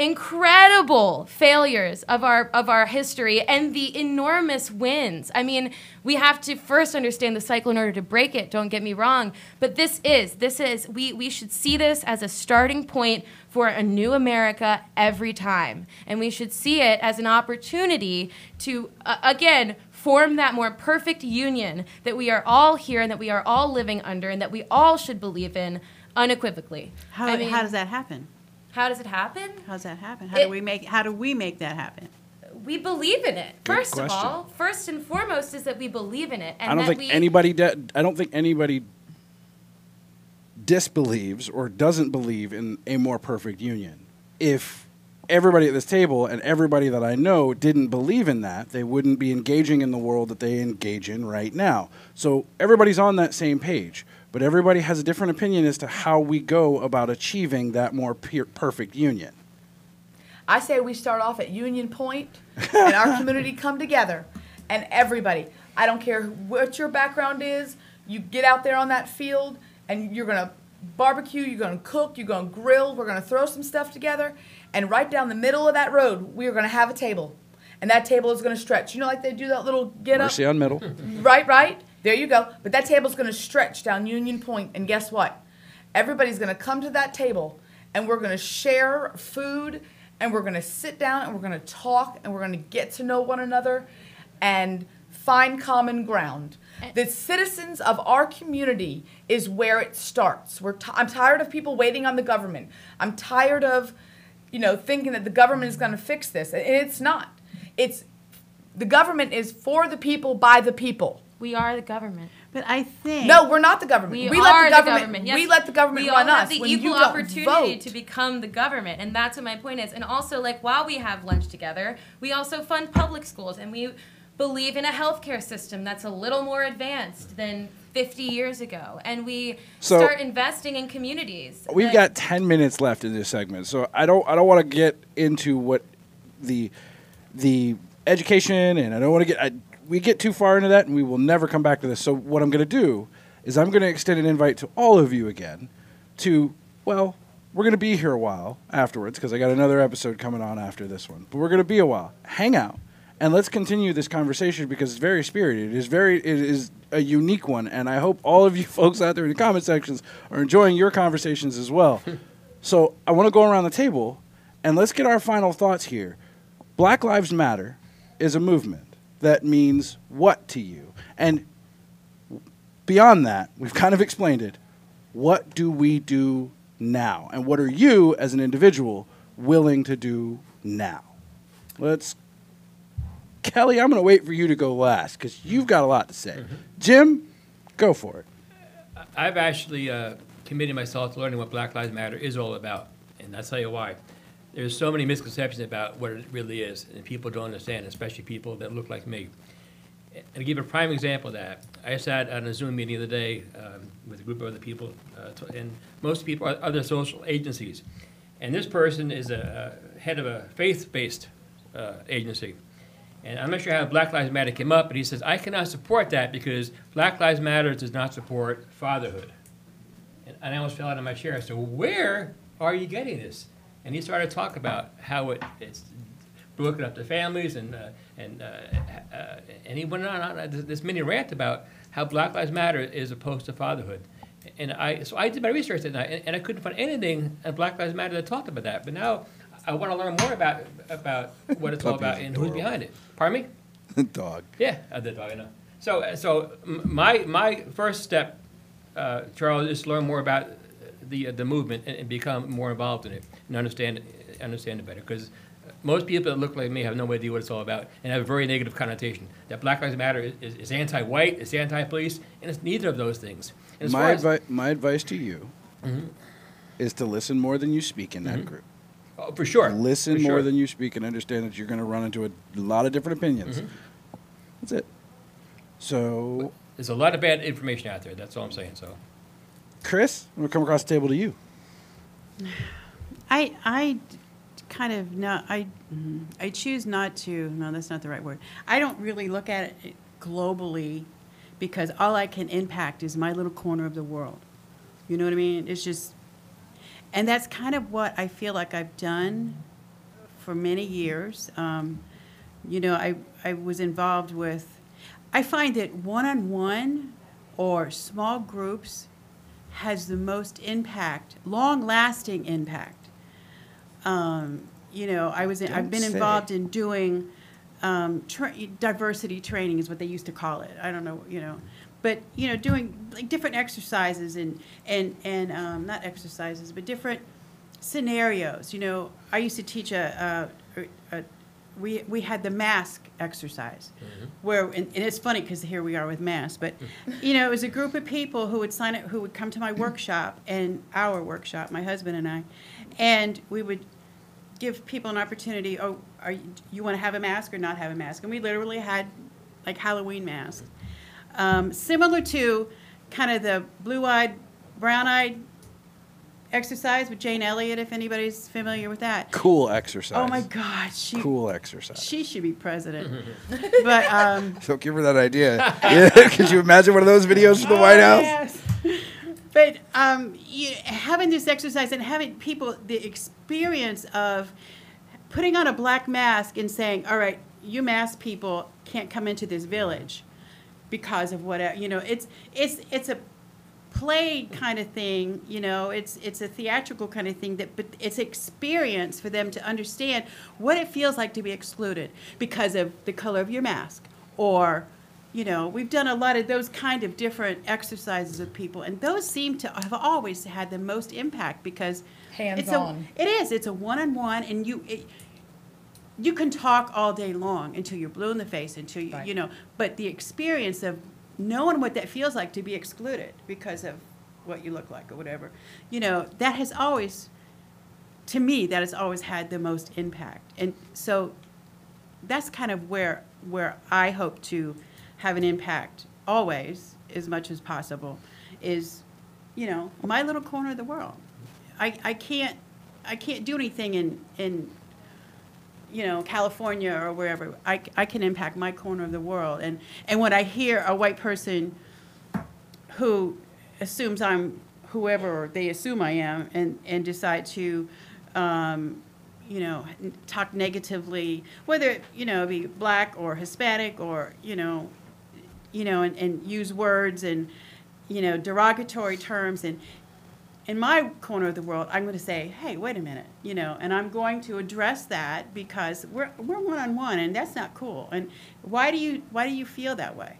incredible failures of our of our history and the enormous wins. I mean, we have to first understand the cycle in order to break it, don't get me wrong, but this is this is we we should see this as a starting point for a new America every time. And we should see it as an opportunity to uh, again form that more perfect union that we are all here and that we are all living under and that we all should believe in unequivocally. How, I mean, how does that happen? How does it happen? How does that happen? How It- do we make how do we make that happen? We believe in it. Good first of question. all, first and foremost is that we believe in it, and I don't that think we, anybody. De- I don't think anybody disbelieves or doesn't believe in a more perfect union. If everybody at this table and everybody that I know didn't believe in that, they wouldn't be engaging in the world that they engage in right now. So everybody's on that same page, but everybody has a different opinion as to how we go about achieving that more per- perfect union. I say we start off at Union Point and our community come together and everybody, I don't care what your background is, you get out there on that field and you're going to barbecue, you're going to cook, you're going to grill, we're going to throw some stuff together and right down the middle of that road, we are going to have a table. And that table is going to stretch. You know like they do that little get up Mercy on middle. Right, right. There you go. But that table's going to stretch down Union Point, and guess what? Everybody's going to come to that table, and we're going to share food, and we're going to sit down, and we're going to talk, and we're going to get to know one another, and find common ground. The citizens of our community is where it starts. We're t- I'm tired of people waiting on the government. I'm tired of, you know, thinking that the government is going to fix this, and it's not. It's the government is for the people by the people. We are the government. But I think No, we're not the government. We, let are the government. Yes, we let the government we run all us. have the when equal opportunity vote. to become the government, and that's what my point is. And also, like while we have lunch together, we also fund public schools, and we believe in a healthcare system that's a little more advanced than 50 years ago, and we So- start investing in communities. We've that- got ten minutes left in this segment, so I don't I don't want to get into what the the education and I don't want to get I, we get too far into that and we will never come back to this. So what I'm going to do is I'm going to extend an invite to all of you again to well we're going to be here a while afterwards because I got another episode coming on after this one. But we're going to be a while. Hang out and let's continue this conversation because it's very spirited. It is very it is a unique one, and I hope all of you folks out there in the comment sections are enjoying your conversations as well. so I want to go around the table and let's get our final thoughts here. Black Lives Matter is a movement that means what to you? And beyond that, we've kind of explained it. What do we do now? And what are you, as an individual, willing to do now? Let's. Kelly, I'm going to wait for you to go last because you've got a lot to say. Jim, go for it. I've actually uh, committed myself to learning what Black Lives Matter is all about, and I'll tell you why. There's so many misconceptions about what it really is, and people don't understand, especially people that look like me. And to give a prime example of that, I sat on a Zoom meeting the other day um, with a group of other people, uh, and most people are other social agencies. And this person is a, a head of a faith-based uh, agency. And I'm not sure how Black Lives Matter came up, but he says, I cannot support that because Black Lives Matter does not support fatherhood. And and I almost fell out of my chair. I said, where are you getting this? And he started to talk about how it, it's broken up the families, and, uh, and, uh, uh, and he went on, on this, this mini rant about how Black Lives Matter is opposed to fatherhood. And I, so I did my research that night, and, and I couldn't find anything on Black Lives Matter that talked about that. But now I want to learn more about, about what it's all about and who's behind it. Pardon me? Dog. Yeah, the dog, I know. So, so m- my my first step, uh, Charles, is to learn more about the uh, the movement and, and become more involved in it and understand it, understand it better. Because most people that look like me have no idea what it's all about and have a very negative connotation. That Black Lives Matter is, is, is anti-white, it's anti-police, and it's neither of those things. My, advi- my advice to you Mm-hmm. is to listen more than you speak in that group. oh, for sure, Listen for more sure. than you speak and understand that you're going to run into a lot of different opinions. Mm-hmm. That's it. So, There's a lot of bad information out there. That's all I'm saying. So Chris, I'm gonna come across the table to you. I I kind of no I I choose not to. No, that's not the right word. I don't really look at it globally because all I can impact is my little corner of the world. You know what I mean? It's just and that's kind of what I feel like I've done for many years. Um, you know, I I was involved with. I find that one-on-one or small groups has the most impact, long-lasting impact. Um, you know, I was in, I've been say. involved in doing um, tra- diversity training is what they used to call it. I don't know, you know, but you know, doing like different exercises and and and um, not exercises, but different scenarios. You know, I used to teach a, a, a we we had the mask exercise where and, and it's funny because here we are with masks but you know it was a group of people who would sign up who would come to my workshop and our workshop my husband and i and we would give people an opportunity oh are you, you want to have a mask or not have a mask? And we literally had like halloween masks. Um, similar to kind of the blue-eyed brown-eyed exercise with jane elliott if anybody's familiar with that Cool exercise. oh my god she Cool exercise. she should be president. but um, So give her that idea. yeah, could you imagine one of those videos from the White oh, House? yes. But um, you, having this exercise and having people the experience of putting on a black mask and saying, "All right, you mask people can't come into this village because of whatever," you know, it's it's it's a played kind of thing you know it's it's a theatrical kind of thing that but it's experience for them to understand what it feels like to be excluded because of the color of your mask or you know we've done a lot of those kind of different exercises with people and those seem to have always had the most impact because it's a, Hands-on. it is it's a one-on-one and you it, you can talk all day long until you're blue in the face until you, Right. you know but the experience of knowing what that feels like to be excluded because of what you look like or whatever. You know that has always to me that has always had the most impact. And so that's kind of where where i hope to have an impact always as much as possible is you know my little corner of the world. I i can't i can't do anything in in you know, California or wherever, I, I can impact my corner of the world. And, and when I hear a white person who assumes I'm whoever they assume I am and, and decide to, um, you know, talk negatively, whether, you know, be black or Hispanic or, you know, you know, and, and use words and, you know, derogatory terms and, in my corner of the world, I'm going to say, hey, wait a minute, you know, and I'm going to address that because we're we're one on one, and that's not cool. And why do you why do you feel that way?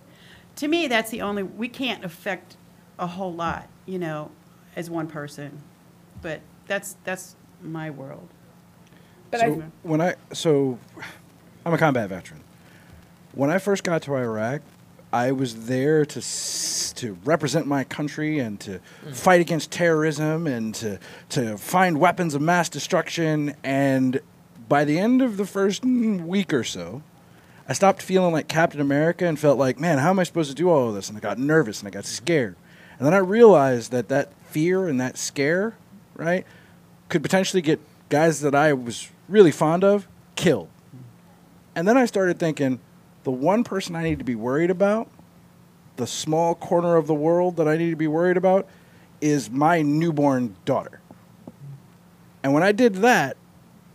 To me, that's the only we can't affect a whole lot, you know, as one person, but that's that's my world. But so I, when I so I'm a combat veteran. When I first got to Iraq, I was there to to represent my country and to fight against terrorism and to to find weapons of mass destruction. And by the end of the first mm, week or so, I stopped feeling like Captain America and felt like, man, how am I supposed to do all of this? And I got nervous and I got scared. And then I realized that that fear and that scare, right, could potentially get guys that I was really fond of killed. And then I started thinking, the one person I need to be worried about, the small corner of the world that I need to be worried about, is my newborn daughter. And when I did that,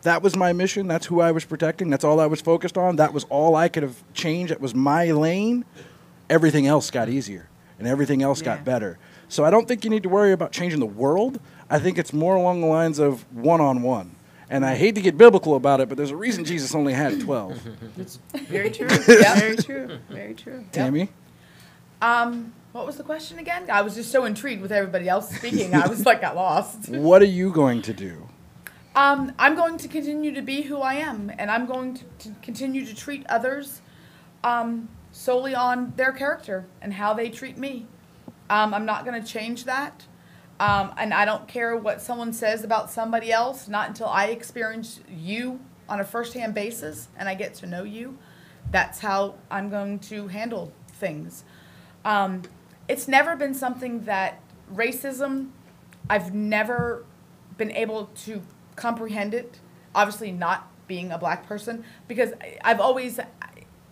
that was my mission. That's who I was protecting. That's all I was focused on. That was all I could have changed. That was my lane. Everything else got easier and everything else Yeah. got better. So I don't think you need to worry about changing the world. I think it's more along the lines of one on one. And I hate to get biblical about it, but there's a reason Jesus only had 12. It's Very true. Very true. Very true. Tammy? um, what was the question again? I was just so intrigued with everybody else speaking. I was like, got lost. What are you going to do? Um, I'm going to continue to be who I am, and I'm going to, to continue to treat others um, solely on their character and how they treat me. Um, I'm not going to change that. Um, and I don't care what someone says about somebody else, not until I experience you on a first hand basis and I get to know you. That's how I'm going to handle things. Um, it's never been something that racism, I've never been able to comprehend it. Obviously, not being a black person, because I've always,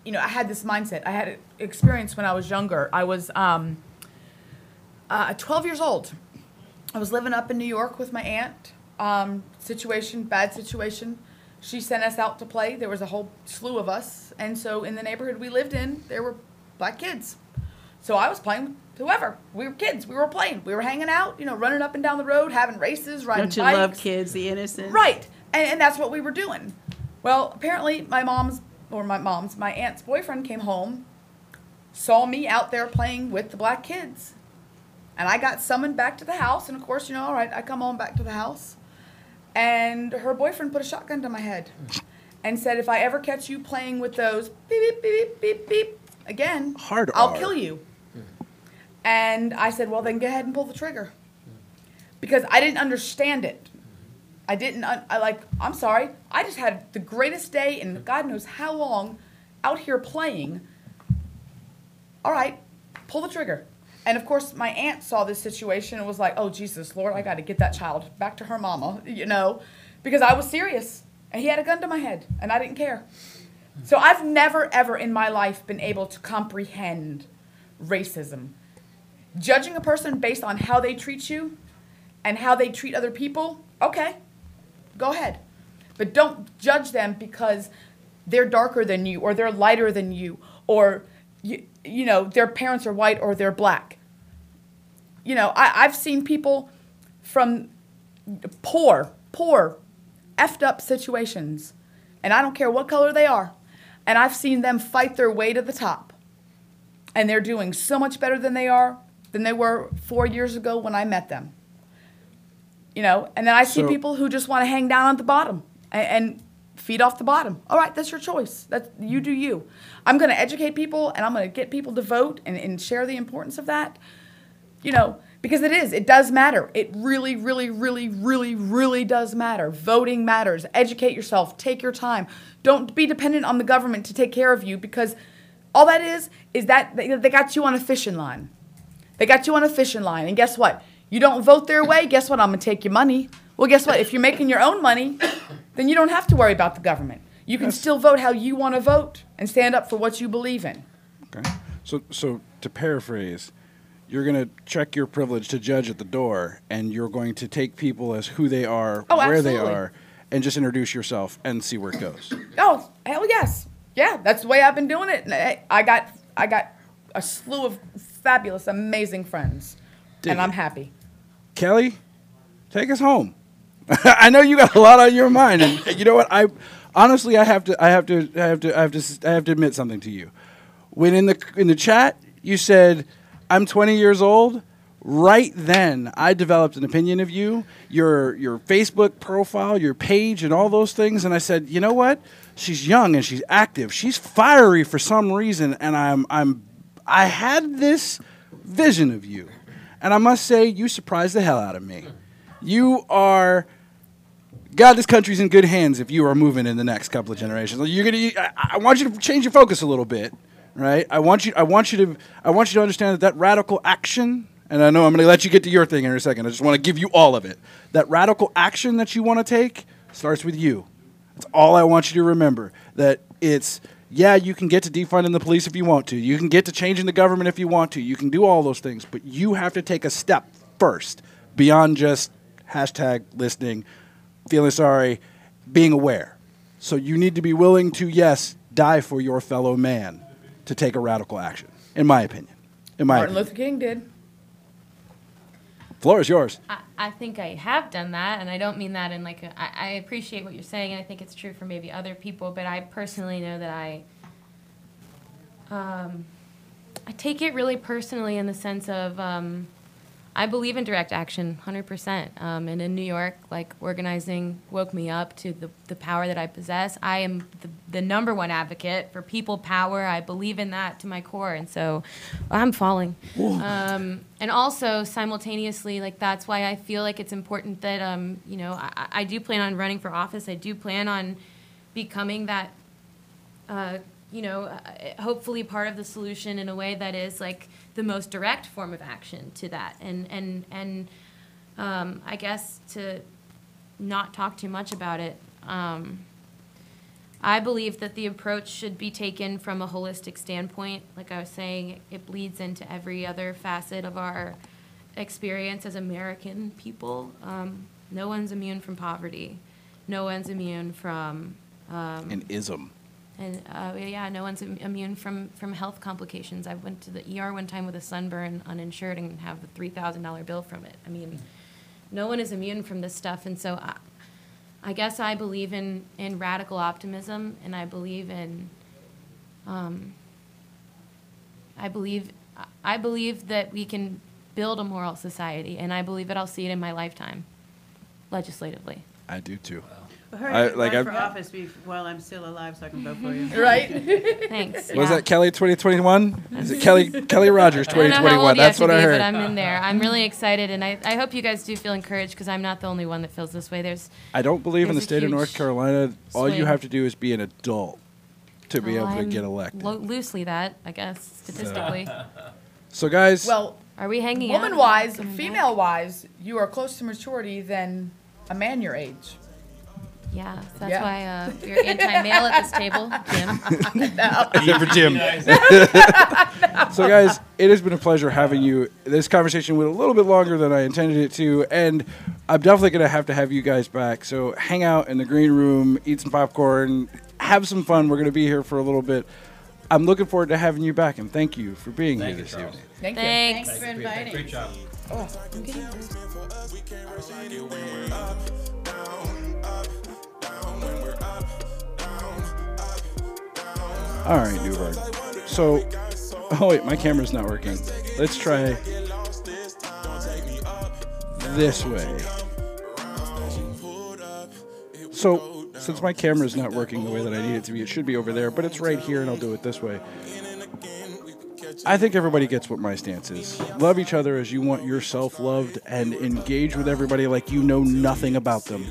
you know, I had this mindset. I had experience when I was younger. I was um, uh, 12 years old. I was living up in New York with my aunt. Um, situation, bad situation. She sent us out to play. There was a whole slew of us. And so in the neighborhood we lived in, there were black kids. So I was playing with whoever. We were kids. We were playing. We were hanging out, you know, running up and down the road, having races, riding Don't you bikes. love kids, the innocent? Right. And, and that's what we were doing. Well, apparently my mom's, or my mom's, my aunt's boyfriend came home, saw me out there playing with the black kids. And I got summoned back to the house. And of course, you know, all right, I come on back to the house. And her boyfriend put a shotgun to my head and said, if I ever catch you playing with those beep, beep, beep, beep, beep, beep again, Hard I'll R. kill you. And I said, well, then go ahead and pull the trigger. Because I didn't understand it. I didn't, I like, I'm sorry. I just had the greatest day in God knows how long out here playing. All right, pull the trigger. And of course, my aunt saw this situation and was like, oh, Jesus, Lord, I got to get that child back to her mama, you know, because I was serious. And he had a gun to my head, and I didn't care. So I've never, ever in my life been able to comprehend racism. Judging a person based on how they treat you and how they treat other people, okay, go ahead. But don't judge them because they're darker than you or they're lighter than you or you, you know their parents are white or they're black. You know, I, I've seen people from poor, poor, effed up situations, and I don't care what color they are, and I've seen them fight their way to the top, and they're doing so much better than they are than they were four years ago when I met them you know and then i see So- people who just want to hang down at the bottom and, and feed off the bottom. All right that's your choice. That you do you. I'm going to educate people and i'm going to get people to vote and, and share the importance of that. You know because it is it does matter. It really really really really really does matter. Voting matters. Educate yourself. Take your time. Don't be dependent on the government to take care of you because all that is is that they, they got you on a fishing line. They got you on a fishing line, and guess what? You don't vote their way, guess what? I'm gonna take your money. Well, guess what? If you're making your own money, then you don't have to worry about the government. You can still vote how you want to vote and stand up for what you believe in. Okay. So, so to paraphrase, you're going to check your privilege to judge at the door, and you're going to take people as who they are, Oh, where they absolutely. are, and just introduce yourself and see where it goes. Oh, hell yes. Yeah, that's the way I've been doing it. And I- I got I got a slew of fabulous, amazing friends. Dig and I'm happy. Kelly, take us home. I know you got a lot on your mind, and you know what? I honestly, I have to, I have to, I have to, I have to, I have to admit something to you. When in the in the chat you said, "I'm 20 years old," right then I developed an opinion of you, your your Facebook profile, your page, and all those things, and I said, "You know what? She's young and she's active. She's fiery for some reason, and I'm I'm I had this vision of you." And I must say, you surprised the hell out of me. You are, God, this country's in good hands if you are moving in the next couple of generations. You're gonna, I, I want you to change your focus a little bit, right? I want you, I want you to, I want you to understand that that radical action, and I know I'm gonna let you get to your thing in a second. I just want to give you all of it. That radical action that you want to take starts with you. That's all I want you to remember. That it's yeah, you can get to defunding the police if you want to. You can get to changing the government if you want to. You can do all those things, but you have to take a step first beyond just hashtag listening, feeling sorry, being aware. So you need to be willing to yes, die for your fellow man to take a radical action. In my opinion. In my Martin opinion. Luther King did. Floor is yours. I, I think I have done that, and I don't mean that in like a, I, I appreciate what you're saying, and I think it's true for maybe other people, but I personally know that I, um, I take it really personally in the sense of um, I believe in direct action, hundred percent. Um, and in New York, like organizing woke me up to the the power that I possess. I am the, the number one advocate for people power. I believe in that to my core, and so I'm falling. Um, and also simultaneously, like that's why I feel like it's important that um, you know I, I do plan on running for office. I do plan on becoming that uh, you know, uh, hopefully part of the solution in a way that is like the most direct form of action to that. And, and, and um, I guess to not talk too much about it, um, I believe that the approach should be taken from a holistic standpoint. Like I was saying, it bleeds into every other facet of our experience as American people. Um, no one's immune from poverty. No one's immune from um, An ism. And uh, yeah, no one's immune from, from health complications. I went to the ER one time with a sunburn, uninsured, and have a three thousand dollar bill from it. I mean, no one is immune from this stuff, and so I, I guess I believe in in radical optimism, and I believe in, um, I believe I believe that we can build a moral society, and I believe that I'll see it in my lifetime, legislatively. I do too. Well, hurry I- up, like, run for I've- office be- while I'm still alive so I can vote for you. Right? Thanks. Was yeah. that Kelly 2021? Is it Kelly Kelly Rogers I don't know how 2021? old you That's have what to I be, heard. But I'm in there. I'm really excited, and I, I hope you guys do feel encouraged because I'm not the only one that feels this way. There's I don't believe in the There's a state of North huge Carolina. All you swing. have to do is be an adult to be well, able to I'm get elected. lo- loosely that, I guess, statistically. so, guys, Well, Are we hanging out? woman wise, Coming back? female wise, you are close to maturity than a man your age. Yeah, so that's Yeah. why uh, you're anti-male at this table, Jim. except for Jim. so, guys, it has been a pleasure having you. This conversation went a little bit longer than I intended it to, and I'm definitely going to have to have you guys back. So, hang out in the green room, eat some popcorn, have some fun. We're going to be here for a little bit. I'm looking forward to having you back, and thank you for being Thank here this evening. Thank you. Thanks. Thanks for inviting. great job. All right, New Bern. So, oh wait, my camera's not working. Let's try this way. So, since my camera's not working the way that I need it to be, it should be over there, but it's right here, and I'll do it this way. I think everybody gets what my stance is. Love each other as you want yourself loved, and engage with everybody like you know nothing about them.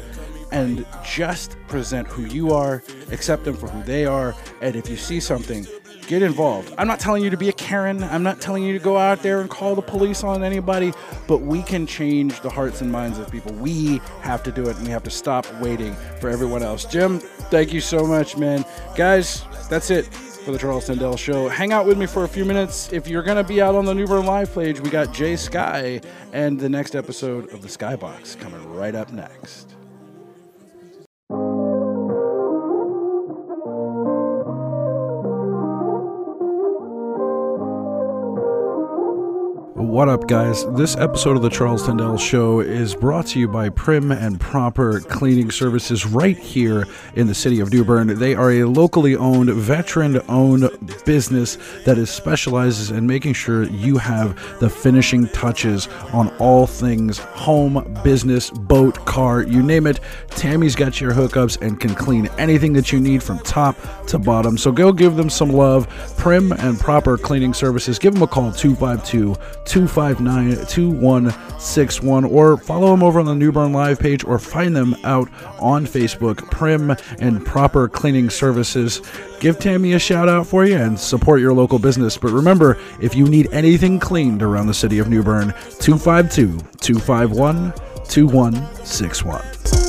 And just present who you are, accept them for who they are, and if you see something, get involved. I'm not telling you to be a Karen. I'm not telling you to go out there and call the police on anybody, but we can change the hearts and minds of people. We have to do it, and we have to stop waiting for everyone else. Jim, thank you so much, man. Guys, that's it for the Charles Tendell Show. Hang out with me for a few minutes. If you're going to be out on the New Bern Live page, we got Jay Sky and the next episode of the Skybox coming right up next. What up, guys? This episode of the Charles Tendell Show is brought to you by Prim and Proper Cleaning Services right here in the city of New Bern. They are a locally owned, veteran owned business that is specializes in making sure you have the finishing touches on all things home, business, boat, car, you name it. Tammy's got your hookups and can clean anything that you need from top to bottom. So go give them some love. Prim and Proper Cleaning Services. Give them a call 252 259 2161 or follow them over on the New Bern Live page or find them out on Facebook. Prim and Proper Cleaning Services. Give Tammy a shout out for you and support your local business. But remember, if you need anything cleaned around the city of New Bern, 252 251 2161.